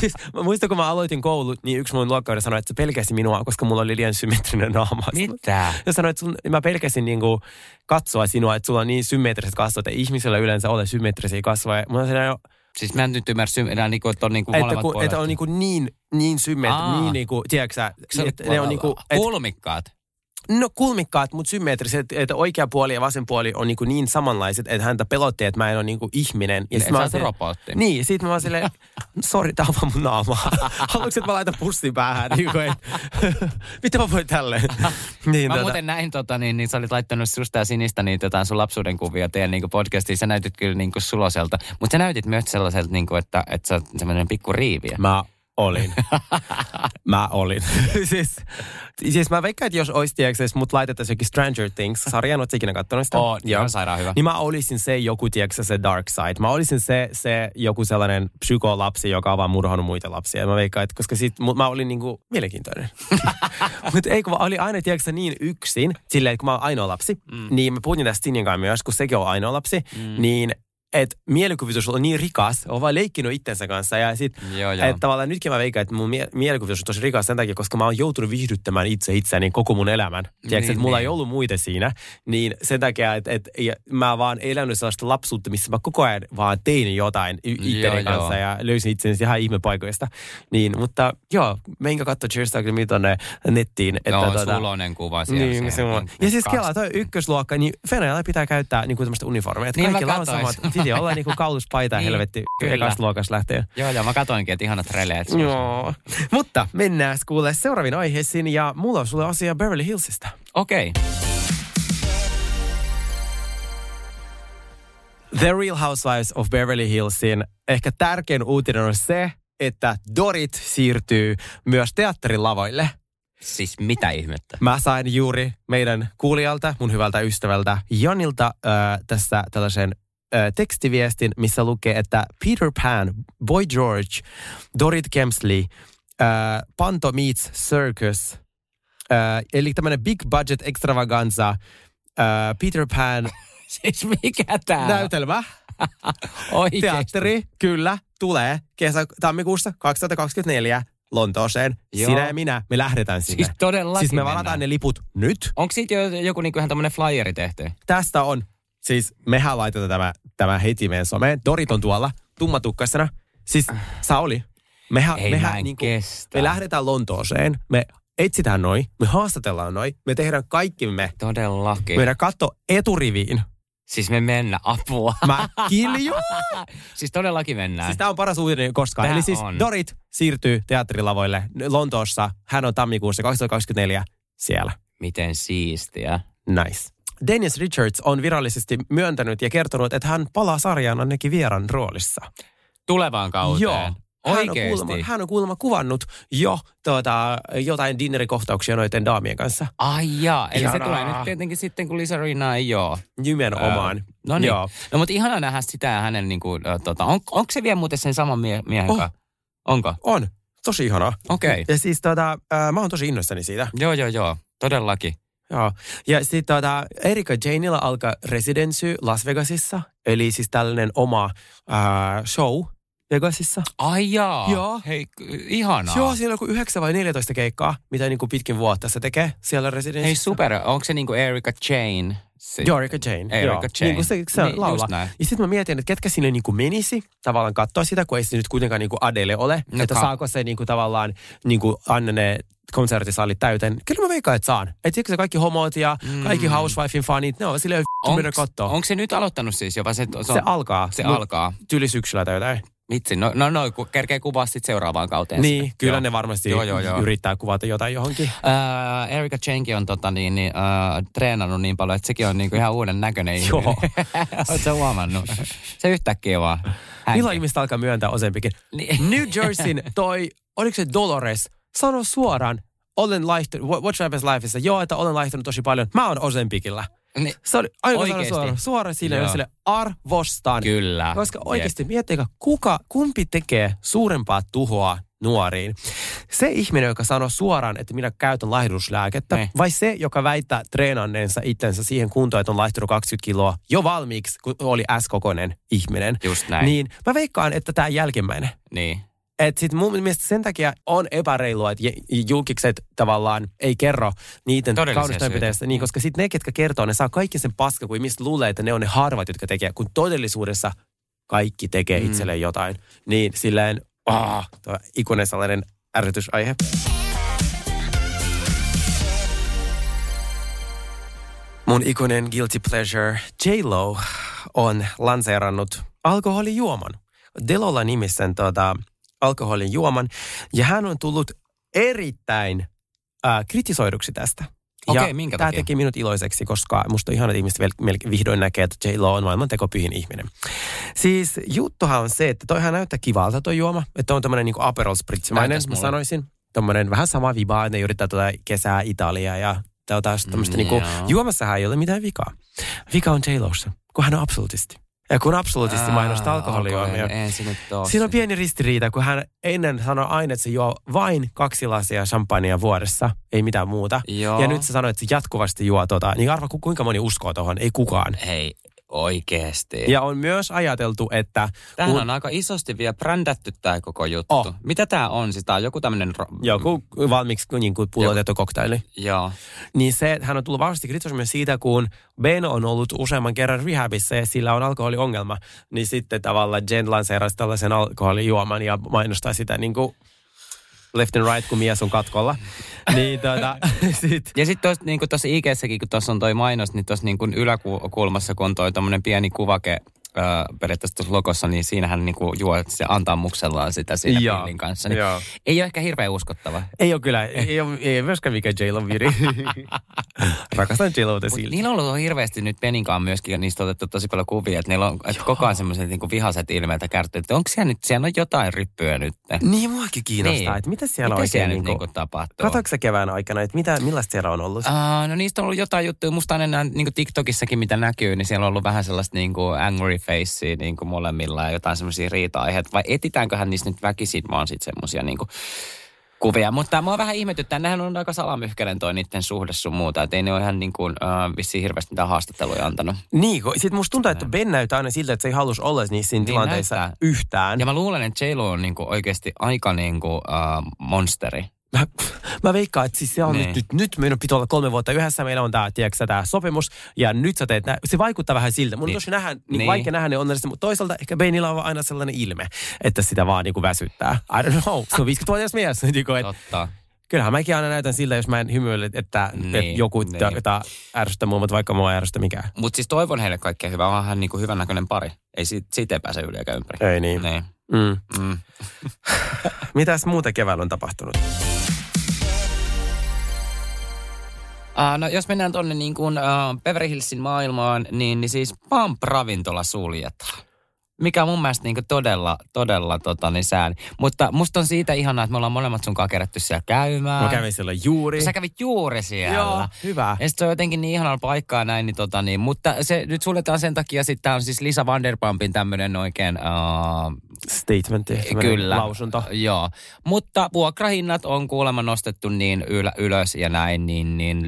siis, mä muistan, kun mä aloitin koulut, niin yksi mun luokkauden sanoi, että se pelkäsi minua, koska mulla oli liian symmetrinen naama. Mitä? Ja sanoi, että sun, mä pelkäsin niinku katsoa sinua, että sulla on niin symmetriset kasvot, että ihmisillä yleensä ole symmetrisiä kasvoja. Mä olin silleen, Siis mä en nyt ymmärrä sy- enää, niin kuin, että on niin kuin että, molemmat kun, puolet. että on niinku niin, niin symmetri, Aa. niin niinku, tiedätkö sä, että ne on niinku, et, Kulmikkaat. No kulmikkaat, mutta symmetriset, että oikea puoli ja vasen puoli on niin, niin samanlaiset, että häntä pelotti, että mä en ole niin ihminen. Ja sit sä mä oon silleen- robotti. Niin, sit mä vaan silleen, sori, tää on vaan mun naama. Haluatko, että mä laitan pussin päähän? Niin kuin, mitä mä voin tälleen? niin, Mä muuten näin, tota, niin, niin sä olit laittanut susta ja sinistä niin, tota, sun lapsuuden kuvia teidän niin podcastiin. Sä näytit kyllä niin kuin suloselta, mutta sä näytit myös sellaiselta, niin kuin, että, että sä oot semmoinen pikku riiviä. Mä olin. mä olin. siis, siis mä veikkaan, että jos olisi, tiedätkö, jos mut laitettaisiin jokin Stranger Things-sarjan, ootko ikinä katsonut sitä? Oo, joo, sairaan hyvä. Niin mä olisin se joku, tiedätkö, se dark side. Mä olisin se, se joku sellainen psykolapsi, joka on vaan murhannut muita lapsia. Ja mä veikkaan, että koska sit, mut mä olin niinku mielenkiintoinen. Mutta ei, kun mä olin aina, tiedätkö, niin yksin, silleen, että kun mä oon ainoa lapsi, mm. niin mä puhutin tästä Tinin kanssa myös, kun sekin on ainoa lapsi, mm. niin että mielikuvitus on niin rikas, on vaan leikkinyt itsensä kanssa. Ja sit, Joo, joo. että tavallaan nytkin mä veikkaan, että mun mie- mielikuvitus on tosi rikas sen takia, koska mä oon joutunut viihdyttämään itse itseäni koko mun elämän. Tiedätkö, Niin, että mulla niin. ei ollut muita siinä. Niin sen takia, että, ja mä vaan elänyt sellaista lapsuutta, missä mä koko ajan vaan tein jotain itteni kanssa joo. ja löysin itseni ihan ihmepaikoista. Niin, mutta joo, menkää katsoa Cheers Academy tonne nettiin. Että, Joo, tota, sulonen kuva siellä. niin, siellä. se on. Ja siis Kela, toi ykkösluokka, niin Venäjällä pitää käyttää niin kuin. Että Niin kaikilla on samat. Piti olla niin kuin kauluspaita Niin, helvetti ekasta luokasta lähtien. Joo, joo, mä katoinkin, että ihanat releet. Joo. Mutta mennään kuule seuraaviin aiheisiin ja mulla on sulle asia Beverly Hillsista. Okei. Okay. The Real Housewives of Beverly Hillsin ehkä tärkein uutinen on se, että Dorit siirtyy myös teatterin lavoille. Siis mitä ihmettä? Mä sain juuri meidän kuulijalta, mun hyvältä ystävältä Janilta äh, tässä tällaisen tekstiviestin, missä lukee, että Peter Pan, Boy George, Dorit Kemsley, äh, Panto Meets Circus, äh, eli tämmöinen big budget extravaganza, äh, Peter Pan Siis mikä tää? näytelmä, teatteri, kyllä, tulee kesä, tammikuussa 2024 Lontooseen. Joo. Sinä ja minä, me lähdetään sinne. Siis todellakin Siis me varataan ne liput nyt. Onko siitä jo joku niinku ihan tämmönen flyeri tehty? Tästä on, siis mehän laitetaan tämä, tämä heti meidän someen. Dorit on tuolla, tummatukkaisena. Siis Sauli, mehän, Ei mehän niinku, kestä. me lähdetään Lontooseen, me etsitään noi, me haastatellaan noi, me tehdään kaikki me. Todellakin. Meidän katto eturiviin. Siis me mennä apua. Mä kiljun. siis todellakin mennään. Siis tämä on paras uutinen koskaan. Tää Eli siis on. Dorit siirtyy teatterilavoille Lontoossa. Hän on tammikuussa 2024 siellä. Miten siistiä. Nice. Dennis Richards on virallisesti myöntänyt ja kertonut, että hän palaa sarjaan ainakin vieran roolissa. Tulevaan kauteen. Joo. Hän on, Oikeesti. kuulemma, hän on kuulemma kuvannut jo tuota, jotain dinnerikohtauksia noiden daamien kanssa. Ai jaa, eli se Ihanaa. tulee nyt tietenkin sitten, kun Lisa Rinna ei joo. Nimenomaan. No niin. Joo. No mutta ihana nähdä sitä hänen niinku, äh, tota, on, onko se vielä muuten sen saman mie- miehen Oh. kanssa? Onko? On. Tosi ihanaa. Okei. Okay. Ja siis tota, äh, mä oon tosi innoissani siitä. Joo, joo, joo. Todellakin. Joo. Ja sitten tota, Erika Janeilla alkaa residency Las Vegasissa. Eli siis tällainen oma äh, show Vegasissa. Ai jaa. Joo. Hei, ihanaa. Joo, siellä on kuin 9 vai 14 keikkaa, mitä niin kuin pitkin vuotta se tekee siellä residenssissä. Hei super, onko se niinku Erika Jane? Se, Joo, Erika Jane. Erika joo. Jane. Niin kuin se, se Niin, niin, laulaa. näin. Ja sitten mä mietin, että ketkä sinne niin kuin menisi tavallaan katsoa sitä, kun ei se nyt kuitenkaan niin kuin Adele ole. No että ka- saako se niin kuin tavallaan niin kuin anna ne konserttisalit täyteen. Kyllä mä veikkaan, että saan. Että se kaikki homot ja kaikki Housewifein fanit, ne on silleen mennä katsoa. Onko se nyt aloittanut siis jopa? Se, se, Se alkaa. Se Mut alkaa. Tyyli syksyllä tai jotain. Vitsi, no, no, no kerkee kuvaa sitten seuraavaan kauteen. Niin, sitten. kyllä Joo. ne varmasti Joo, joo, joo. yrittää kuvata jotain johonkin. Äh, Erika Chenki on tota, niin, niin, äh, treenannut niin paljon, että sekin on niin kuin ihan uuden näköinen. Joo. Oletko huomannut? Se yhtäkkiä vaan. Hän- Milloin ihmiset alkaa myöntää osempikin? Niin. New Jerseyn toi, oliko se Dolores, sano suoraan, olen laihtunut, What- What's Happens Lifeissa, joo, että olen laihtunut tosi paljon. Mä oon Ozempikilla. Niin, Se oli sanoi Oikeesti? suoraan, suoraan sille, arvostan. Kyllä. Koska oikeasti miettikää, kuka, kumpi tekee suurempaa tuhoa nuoriin? Se ihminen, joka sanoo suoraan, että minä käytän laihdutuslääkettä, Ne. vai se, joka väittää treenanneensa itsensä siihen kuntoon, että on laihtunut 20 kiloa jo valmiiksi, kun oli S-kokoinen ihminen. Just näin. Niin mä veikkaan, että tämä jälkimmäinen. Niin. Et sit mun mielestä sen takia on epäreilua, että julkikset tavallaan ei kerro niiden kaunistoimenpiteistä. Niin, koska sitten ne, ketkä kertoo, ne saa kaikki sen paska, kuin mistä luulee, että ne on ne harvat, jotka tekee. Kun todellisuudessa kaikki tekee Mm. itselleen jotain. Niin silleen, ah, tuo ikuinen sellainen ärsytysaihe. Mun ikuinen guilty pleasure J-Lo on lanseerannut alkoholijuoman. Delolla nimisen tota, alkoholin juoman. Ja hän on tullut erittäin äh, kritisoiduksi tästä. Okei, minkä tämä takia? teki minut iloiseksi, koska musta on ihana, että ihmiset vel- vihdoin näkee, että J-Lo on maailman tekopyhin ihminen. Siis juttuhan on se, että toihan näyttää kivalta toi juoma. Että on tämmöinen niinku Aperol Spritzimainen, Näytäs mä sanoisin. Tämmöinen vähän sama vibaa, että ne yrittää tuota kesää Italiaa ja tämmöistä Mm, niinku, juomassahan ei ole mitään vikaa. Vika on J-Lossa, kun hän on absolutisti. Ja kun absolutisti mainostaa alkoholijuomia. Se nyt ole. Siinä on pieni ristiriita, kun hän ennen sanoi aina, että se juo vain kaksi lasia champagnea vuodessa, ei mitään muuta. Joo. Ja nyt se sanoi, että se jatkuvasti juo tota. Niin arva, ku- kuinka moni uskoo tuohon? Ei kukaan. Hei, oikeesti. Ja on myös ajateltu, että... Tämähän kun- on aika isosti vielä brändätty tämä koko juttu. Oh. Mitä tämä on? Siis tää on joku tämmöinen... Ro- Joku valmiiksi niin kuin pullotettu koktaili. Joo. Niin se, hän on tullut vahvasti kritisoimaan myös siitä, kun Beno on ollut useamman kerran rehabissa ja sillä on alkoholiongelma, niin sitten tavallaan Jen lanseerasi tällaisen alkoholijuoman ja mainostaa sitä niin kuin left and right, kun mies on katkolla. niin tota, sit, Ja sitten tuossa niinku IG-säkin, kun tuossa on toi mainos, niin tuossa niinku yläkulmassa, kun on toi pieni kuvake ö, periaatteessa tuossa logossa, niin siinähän niinku juo, että se antaa muksellaan sitä siinä Joo, pillin kanssa. Niin joo. ei ole ehkä hirveän uskottava. ei ole kyllä, ei ole, ei myöskään mikä J-Lo viri. Rakastan J-Lota silti. niillä on ollut hirveästi nyt Peninkaan myöskin, ja niistä on otettu tosi paljon kuvia, että niillä on että koko ajan semmoiset niinku vihaset ilmeet ja kärtyy, että onko siellä nyt, siellä on jotain ryppyä nyt. Niin muakin kiinnostaa, Niin. että mitä siellä Mitä oikein siellä niinku, niinku tapahtuu? Katoiko sä kevään aikana, että mitä, millaista siellä on ollut? Uh, no niistä on ollut jotain juttuja. Musta aina niin TikTokissakin, mitä näkyy, niin siellä on ollut vähän sellaista niin kuin angry facea niin kuin molemmilla ja jotain semmoisia riita-aiheita. Vai etitäänköhän niistä nyt väkisin vaan sitten semmoisia niin kuin kuvia. Mutta mua vähän ihmetyttää. Nehän on aika salamyhkäinen toi niiden suhde sun muuta. Että ei ne ole ihan niin kuin, uh, vissiin hirveästi mitään haastatteluja antanut. Niin, kun- sit musta tuntuu, että Ben näyttää aina siltä, että se ei halus olla niissä siinä Niin tilanteissa näyttää. yhtään. Ja mä luulen, että J-Lo on niin kuin oikeasti aika niin kuin, uh, monsteri. Mä, mä veikkaan, että siis se on Niin. nyt, nyt, nyt meidän pitää olla kolme vuotta yhdessä, meillä on tämä, tiedätkö, tämä sopimus, ja nyt sä teet, nä- se vaikuttaa vähän siltä. Mun Niin. tosi nähdä, niin, Niin. vaikea nähdä ne onnellisesti, mutta toisaalta ehkä Benillä on aina sellainen ilme, että sitä vaan niin kuin väsyttää. I don't know, se on 50-vuotias mies. Niin kuin, että Totta. kyllähän mäkin aina näytän siltä, jos mä en hymyile, että, Niin, että joku, niin. jota ärsyttää mua, mutta vaikka mua ei ärsytä mikään. Mutta siis toivon heille kaikkea hyvää. Onhan hän niin kuin hyvännäköinen pari. Ei siitä, siitä ei pääse yli eikä ympäri. Ei niin. Niin. Mm. Mm. Mitäs muuta keväällä on tapahtunut? Uh, no jos mennään tuonne niin kuin, uh, Beverly Hillsin maailmaan, niin, niin siis Pump-ravintola suljetaan. Mikä on mun mielestä niin kuin todella, todella tota, niin sääli. Mutta musta on siitä ihanaa, että me ollaan molemmat sunkaan kerätty siellä käymään. Mä kävin siellä juuri. Sä kävit juuri siellä. Joo, hyvä. Ja sit se on jotenkin niin ihanalla paikkaa näin, niin, tota, niin mutta se nyt suljetaan sen takia, sitten tää on siis Lisa Vanderpumpin tämmönen oikein, uh, Statement, tämmönen kyllä, lausunto. Joo, mutta vuokrahinnat on kuulemma nostettu niin ylä, ylös ja näin, niin, niin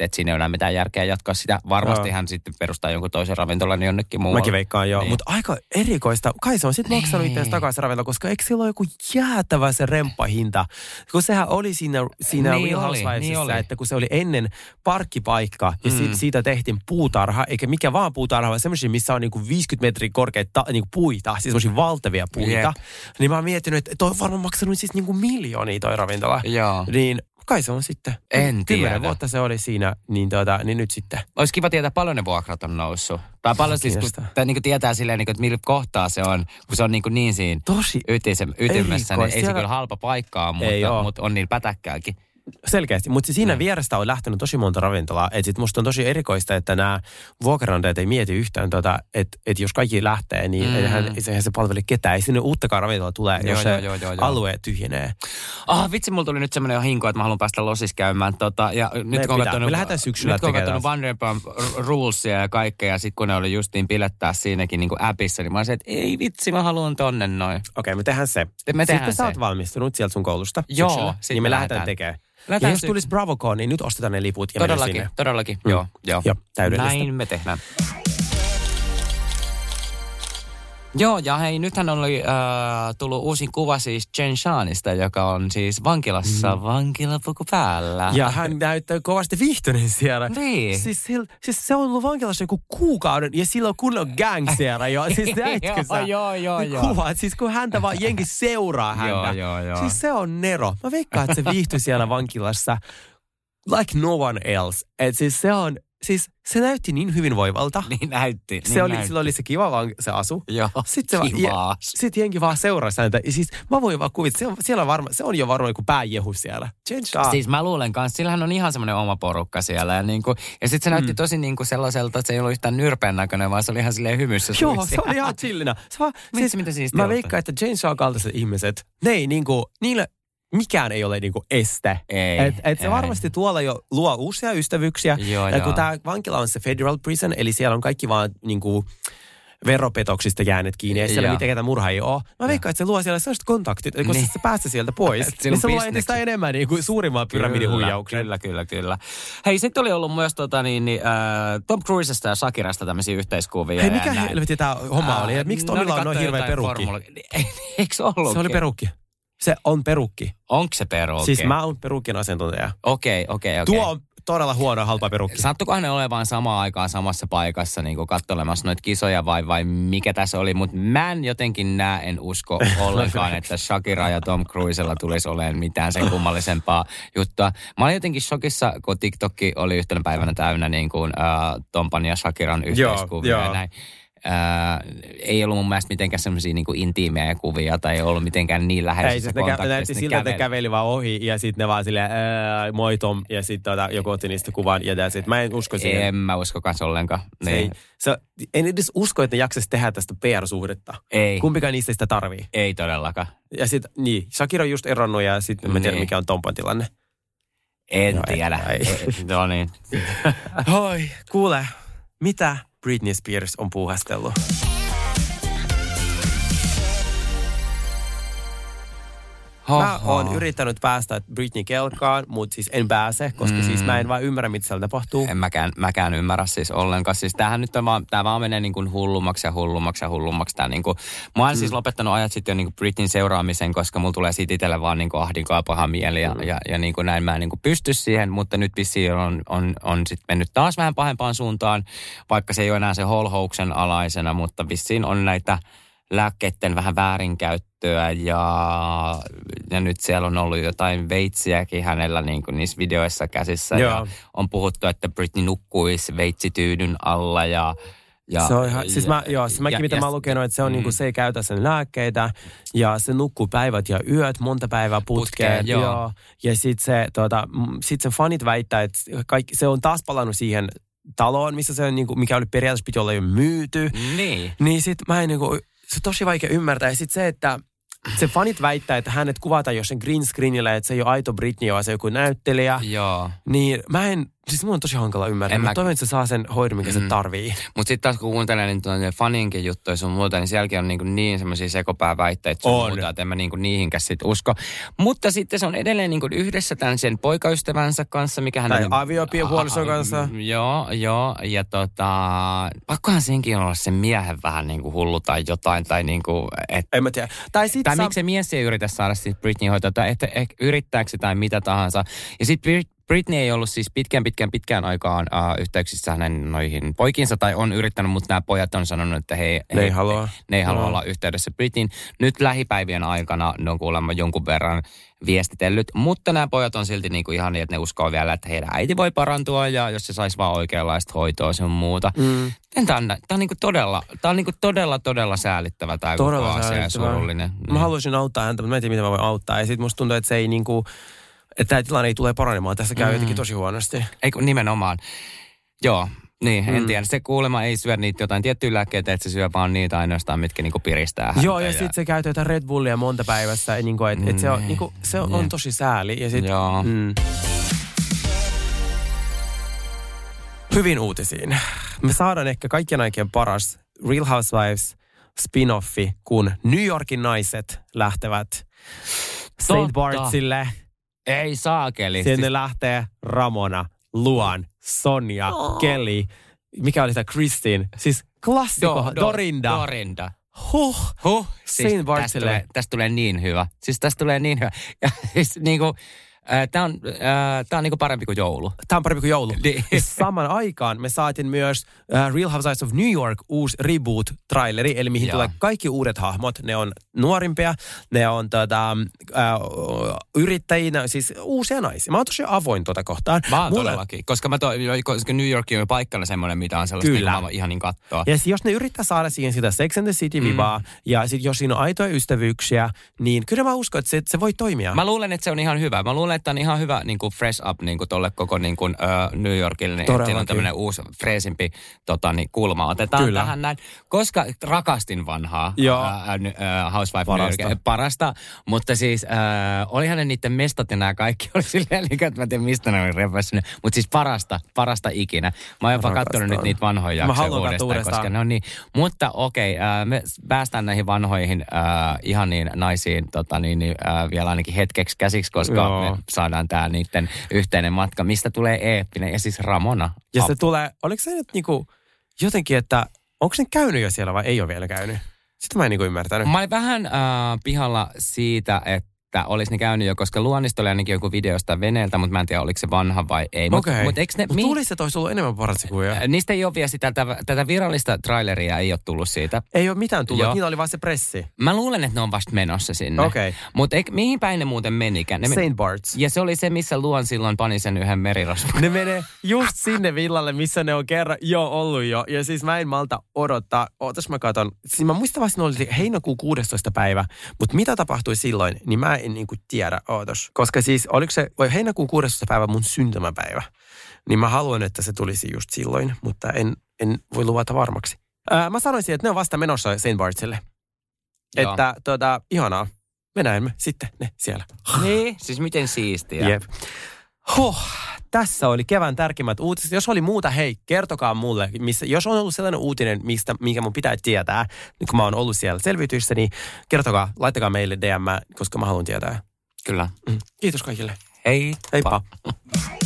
että siinä ei ole mitään järkeä jatkaa sitä. Varmasti hän sitten perustaa jonkun toisen ravintolan jonnekin muualle. Mäkin veikkaan joo, Niin. niin. mutta aika erikoista. Kai se on sitten maksanut Niin. itseänsä takaisin ravintola, koska eikö sillä ole joku jäätävä se remppahinta? Kun sehän oli siinä, siinä Niin Real oli, Housewivesissa, niin oli. että kun se oli ennen parkkipaikka ja mm. siitä tehtiin puutarha, eikä mikä vaan puutarha, vaan semmoisia, missä on niinku 50 metriä korkeita niinku puita, siis semmoisia valtavia puita. Jep. Niin mä oon miettinyt, että toi on varmaan maksanut siis niinku miljoonia toi ravintola. Joo. Niin kai se on sitten. En Kymmenen tiedä. vuotta se oli siinä, niin, tota, niin nyt sitten. Olisi kiva tietää, paljon ne vuokrat on noussut. Tai paljon siis, kun, tai niin kuin tietää silleen, niin kuin, että millä kohtaa se on, kun se on niin, kuin niin siinä Tosi ytisem, ytimessä, niin ei se kyllä halpa paikkaa, Ei mutta, mutta on niillä pätäkkääkin. Selkeästi, mutta siinä Mm. vierestä on lähtenyt tosi monta ravintolaa. Et sit musta on tosi erikoista, että nämä vuokranantajat ei mieti yhtään, tota, että et jos kaikki lähtee, niin Mm. eihän, eihän se palvele ketään. Ei sinne uuttakaan ravintola tulee, Joo, jos se joo, joo, joo, joo. alue tyhjenee. Ah, vitsi, mulla tuli nyt semmoinen hinko, että mä haluan päästä losis käymään. Tota, ja nyt kun katsonut, Me lähdetään syksyllä nyt kun katsonut Vanderpump Rulesia ja kaikkea, ja sitten kun ne oli justiin pilettää siinäkin niin kuin appissa, niin mä olisin, että ei vitsi, mä haluan tonne noin. Okei, me tehdään se. Me tehdään Sitten se. sä oot valmistunut sieltä sun koulusta Joo, syksyllä, niin me lähdetään. tekemään. Lähdetään ja jos tulisi BravoCon, niin nyt ostetaan ne liput ja Todellakin, sinne. todellakin, Mm. joo, joo. Joo, täydellistä. Näin me tehdään. Joo, ja hei, nythän oli äh, tullut uusin kuva siis Jen Shanista, joka on siis vankilassa mm. vankilapuku päällä. Ja hän näyttää kovasti viihtyneen siellä. Niin. Siis, sil, siis se on ollut vankilassa joku kuukauden ja sillä on kunnon gang siellä jo. Siis näitkö sä? Joo, joo, joo. Kuvat, siis kun häntä vaan jengi seuraa häntä. Joo, joo, joo. Siis se on Nero. Mä veikkaan, että se viihtyi siellä vankilassa like no one else. Et siis se on siis se näytti niin hyvinvoivalta. Niin näytti. Se niin oli, näytti. sillä oli se kiva vaan se asu. Joo, Sitten se, kivaa. ja, sit jengi vaan seurasi häntä. Ja siis mä voin vaan kuvitella, se on, siellä on varma, se on jo varmaan joku pääjehu siellä. Shah. Siis mä luulen kanssa, sillähän on ihan semmoinen oma porukka siellä. Ja, niinku, ja sitten se näytti Mm. tosi niinku sellaiselta, että se ei ollut yhtään nyrpeän näköinen, vaan se oli ihan silleen hymyssä Joo, se oli ihan chillinä. Se vaan, Vitsi, mitä siistiä mä veikkaan, että Jane Shaw kaltaiset ihmiset, ne ei niinku, niille mikään ei ole niinku este. Ei, et, et se ei. varmasti tuolla jo luo uusia ystävyyksiä. Joo, ja kun tämä vankila on se federal prison, eli siellä on kaikki vaan niinku veropetoksista jääneet kiinni, ja siellä mitään ketä murha ei ole. Mä veikkaan, että se luo siellä sellaiset kontaktit, että kun Niin. niin. se päästä sieltä pois, niin se luo entistä enemmän niin kuin suurimman pyramidin Kyllä, huijauksen. Kyllä, kyllä, kyllä. Hei, sitten oli ollut myös tota, niin, niin, äh, Tom Cruisesta ja Shakirasta tämmöisiä yhteiskuvia. Hei, mikä helvetti tämä homma Äh, oli? Miksi no, ne Tomilla on noin hirveä perukki? formula- Eikö ollut? Se oli perukki. Se on perukki. Onko se perukki? Siis mä oon perukkien asiantuntija. Okei, okei, okei. Tuo on todella huono halpa perukki. Sattukohan ne olevan samaan aikaan samassa paikassa niin kuin katselemassa noita kisoja vai, vai mikä tässä oli, mutta mä en jotenkin näe, en usko ollenkaan, että Shakira ja Tom Cruisella tulisi olemaan mitään sen kummallisempaa juttua. Mä olin jotenkin shokissa, kun TikTokki oli yhtenä päivänä täynnä niin kuin, äh, Tompan ja Shakiran yhteiskuvia joo. ja näin. Ää, ei ollut mun mielestä mitenkään semmoisia niinku intiimejä kuvia tai ei ollut mitenkään niin Ei, kä- ne kontakteissa. näytti siltä, että käveli. vaan ohi ja sitten ne vaan silleen, moi Tom, ja sitten tota, joku otti niistä kuvan ja that's it. Mä en usko siihen. En mä usko kans ollenkaan. Se ei, Niin. se, en edes usko, että ne jaksaisi tehdä tästä PR-suhdetta. Ei. Kumpikaan niistä sitä tarvii. Ei todellakaan. Ja sitten, niin, Shakira on just eronnut ja sitten mä tiedän, Niin. mikä on Tompan tilanne. En No, ei- tiedä. ei. no niin. Hoi, kuule, mitä Britney Spears on puuhastellut? Mä oon yrittänyt päästä Britney kelkaan, mutta siis en pääse, koska mm. siis mä en vaan ymmärrä, mitä siellä tapahtuu. En mäkään, mäkään ymmärrä siis ollenkaan. Siis tämähän nyt on vaan, tää vaan menee niin kuin hullummaksi ja hullummaksi ja hullummaksi. Tää niin kuin, mä oon mm. siis lopettanut ajat sitten jo niin kuin Britneyn seuraamisen, koska mulla tulee siitä itselle vaan niin kuin ahdinkoa ja paha mieli ja, mm. ja, ja niin kuin näin mä en niin kuin pysty siihen, mutta nyt vissiin on, on, on sitten mennyt taas vähän pahempaan suuntaan, vaikka se ei ole enää se holhouksen alaisena, mutta vissiin on näitä lääkkeiden vähän väärinkäyttöä ja, ja nyt siellä on ollut jotain veitsiäkin hänellä niin kuin niissä videoissa käsissä. Joo. Ja on puhuttu, että Britney nukkuisi veitsityydyn alla ja... ja se on ihan, siis mä, joo, siis mäkin ja- mitä ja- mä oon lukenut, että se on Mm. niinku, se ei käytä sen lääkkeitä ja se nukkuu päivät ja yöt, monta päivää putkeen. Putkeen, joo. Ja sit se, mm, sit sen fanit väittää, että kaikki, se on taas palannut siihen taloon, missä se on, niinku, mikä oli periaatteessa piti olla jo myyty. Niin. Niin sit mä en niinku, se on tosi vaikea ymmärtää. Ja sit se, että se fanit väittää, että hänet kuvataan jossain green screenillä, että se ei ole aito Britney, vaan se on joku näyttelijä. Joo. Niin mä en, siis mun on tosi hankala ymmärtää. En Mä mä- toivon, että se saa sen hoidon, mikä Mm. se tarvii. Mutta sitten taas kun kuuntelee niin tuonne fanienkin juttuja sun muuta, niin sielläkin on niin, niin semmoisia sekopääväitteitä sun On. muuta, että en mä niin niihinkäs sit usko. Mutta sitten se on edelleen niin yhdessä tämän sen poikaystävänsä kanssa, mikä hän Tai on... aviopuolison kanssa. Joo, joo. Ja tota, pakkohan senkin olla sen miehen vähän niin kuin hullu tai jotain. Tai niin kuin, et, En mä tiedä. Tai sit tai saa- miksi se mies ei yritä saada siis Britney hoitoa, tai että ehkä yrittääkö tai mitä tahansa. Ja sitten Britney ei ollut siis pitkään, pitkään, pitkään aikaan uh, yhteyksissä hänen noihin poikinsa, tai on yrittänyt, mutta nämä pojat on sanonut, että he, Ne ei he, halua. ne ei halua Joo. olla yhteydessä Britneyin. Nyt lähipäivien aikana ne on kuulemma jonkun verran viestitellyt, mutta nämä pojat on silti niinku ihan niin, että ne uskoo vielä, että heidän äiti voi parantua ja jos se saisi vaan oikeanlaista hoitoa sun muuta. Mm. Tämä on, tää on niinku todella, tää on niinku todella, todella säälittävä tämä koko asia ja surullinen. Mä haluaisin auttaa häntä, mutta mä en tiedä, miten mä voin auttaa. Ja sit musta tuntuu, että se ei niinku, että tämä tilanne ei tule paranemaan. Tässä käy Mm. jotenkin tosi huonosti. Ei kun nimenomaan. Joo, niin, en Mm. tiedä. Se kuulemma ei syö niitä jotain tiettyjä lääkkeitä, että se syö vaan niitä ainoastaan, mitkä niinku piristää häntä. Joo, ja, sitten se käyttää jotain Red Bullia monta päivässä. Niin kuin, et, et se on, Mm. niin kuin, se on, Niin. on tosi sääli. Ja sit, Joo. Mm. Hyvin uutisiin. Me saadaan ehkä kaikkien aikien paras Real Housewives spin-offi, kun New Yorkin naiset lähtevät St. Bartsille. Ei saakeli. Sinne Siis, lähtee Ramona, Luan, Sonja, Kelly, mikä oli tämä Christine. Siis klassikko, Dorinda. Dorinda. Huh. Huh. Siis tästä, tulee, tästä tulee niin hyvä. Siis tästä tulee niin hyvä. Ja siis niinku, Tämä on, ää, tää on niinku parempi kuin joulu. Tämä on parempi kuin joulu. Niin. Saman aikaan me saatiin myös Real Housewives of New York uusi reboot-traileri, eli mihin Joo. tulee kaikki uudet hahmot. Ne on nuorimpia, ne on tota, uh, yrittäjinä, siis uusia naisia. Mä oon tosi avoin tuota kohtaan. Mä oon Mulle- todellakin, koska, mä to, koska New York on jo paikkana semmoinen, mitä on sellaista, Kyllä. mitä mä ihan niin kattoa. Ja jos ne yrittää saada siihen sitä Sex and the City-vivaa, mm. ja sit jos siinä on aitoja ystävyyksiä, niin kyllä mä uskon, että se, se voi toimia. Mä luulen, että se on ihan hyvä. Mä luulen, että on ihan hyvä niin kuin fresh up niin kuin tolle koko niin kuin, uh, New Yorkille. Niin, Todellakin. on tämmöinen uusi, freesimpi tota, niin, kulma. Otetaan Kyllä. tähän näin, koska rakastin vanhaa Joo. uh, uh, Housewife Parasta. New York, parasta. Mutta siis uh, olihan ne niiden mestat ja nämä kaikki oli silleen, niin että mä en tiedä mistä ne oli repässyt. Mutta siis parasta, parasta ikinä. Mä oon jopa katsonut nyt niitä vanhoja jaksoja uudestaan, uudestaan. koska ne on niin. Mutta okei, okay, uh, me päästään näihin vanhoihin uh, ihaniin naisiin tota, niin, niin, uh, vielä ainakin hetkeksi käsiksi, koska Joo. me saadaan tää niiden yhteinen matka, mistä tulee eeppinen. Ja siis Ramona. Ja se tulee, oliko se nyt niinku jotenkin, että onko se käynyt jo siellä vai ei ole vielä käynyt? Sitä mä en niinku ymmärtänyt. Mä olin vähän äh, pihalla siitä, että olisi ne käynyt jo, koska Luonnisto oli ainakin joku videosta veneeltä, mutta mä en tiedä, oliko se vanha vai ei. Mutta Okei. mut eikö ne... Mut mi- luulisin, että olisi ollut enemmän paratsikuja. Niistä ei ole vielä sitä, tätä, tätä virallista traileria ei ole tullut siitä. Ei ole mitään tullut, Joo. niillä oli vaan se pressi. Mä luulen, että ne on vasta menossa sinne. Okei. Mutta mihin päin ne muuten menikään? Ne men- Saint Barts. Ja se oli se, missä Luon silloin pani sen yhden merirosvon. Ne menee just sinne villalle, missä ne on kerran jo ollut jo. Ja siis mä en malta odottaa. Ootas mä katon. Siis mä muistan vasta, ne oli heinäkuun 16. päivä. Mutta mitä tapahtui silloin, niin mä en niinku tiedä. Ootas. Koska siis oliko se oi, heinäkuun 16. päivä mun syntymäpäivä. Niin mä haluan, että se tulisi just silloin. Mutta en, en voi luvata varmaksi. Ää, mä sanoisin, että ne on vasta menossa Saint Bartsille. Joo. Että tota, ihanaa. Me näemme sitten ne siellä. niin, siis miten siistiä. Jep. Huh, tässä oli kevään tärkeimmät uutiset. Jos oli muuta, hei, kertokaa mulle. Missä, jos on ollut sellainen uutinen, mistä, minkä mun pitää tietää, niin kun mä oon ollut siellä selviytyissä, niin kertokaa, laittakaa meille DM, koska mä haluan tietää. Kyllä. Mm. Kiitos kaikille. Hei. Heippa. Aamiaine.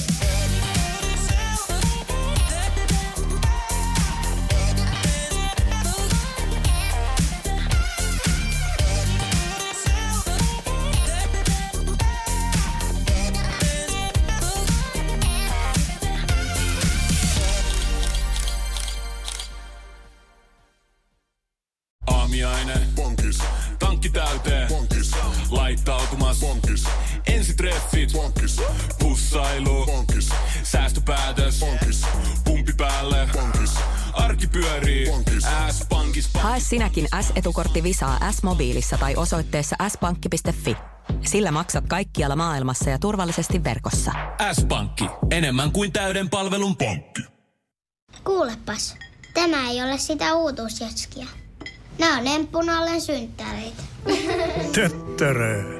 Ensitreffit. Bonkis. Pussailu. Bonkis. Säästöpäätös. Bonkis. Pumpi päälle. Bonkis. Arki pyörii. Bonkis. S-pankis. Hae sinäkin S-etukortti Visaa S-mobiilissa tai osoitteessa s-pankki.fi. Sillä maksat kaikkialla maailmassa ja turvallisesti verkossa. S-pankki. Enemmän kuin täyden palvelun pankki. Kuulepas, tämä ei ole sitä uutuusjatskia. Nämä on emppunallen synttäreitä. Töttörö.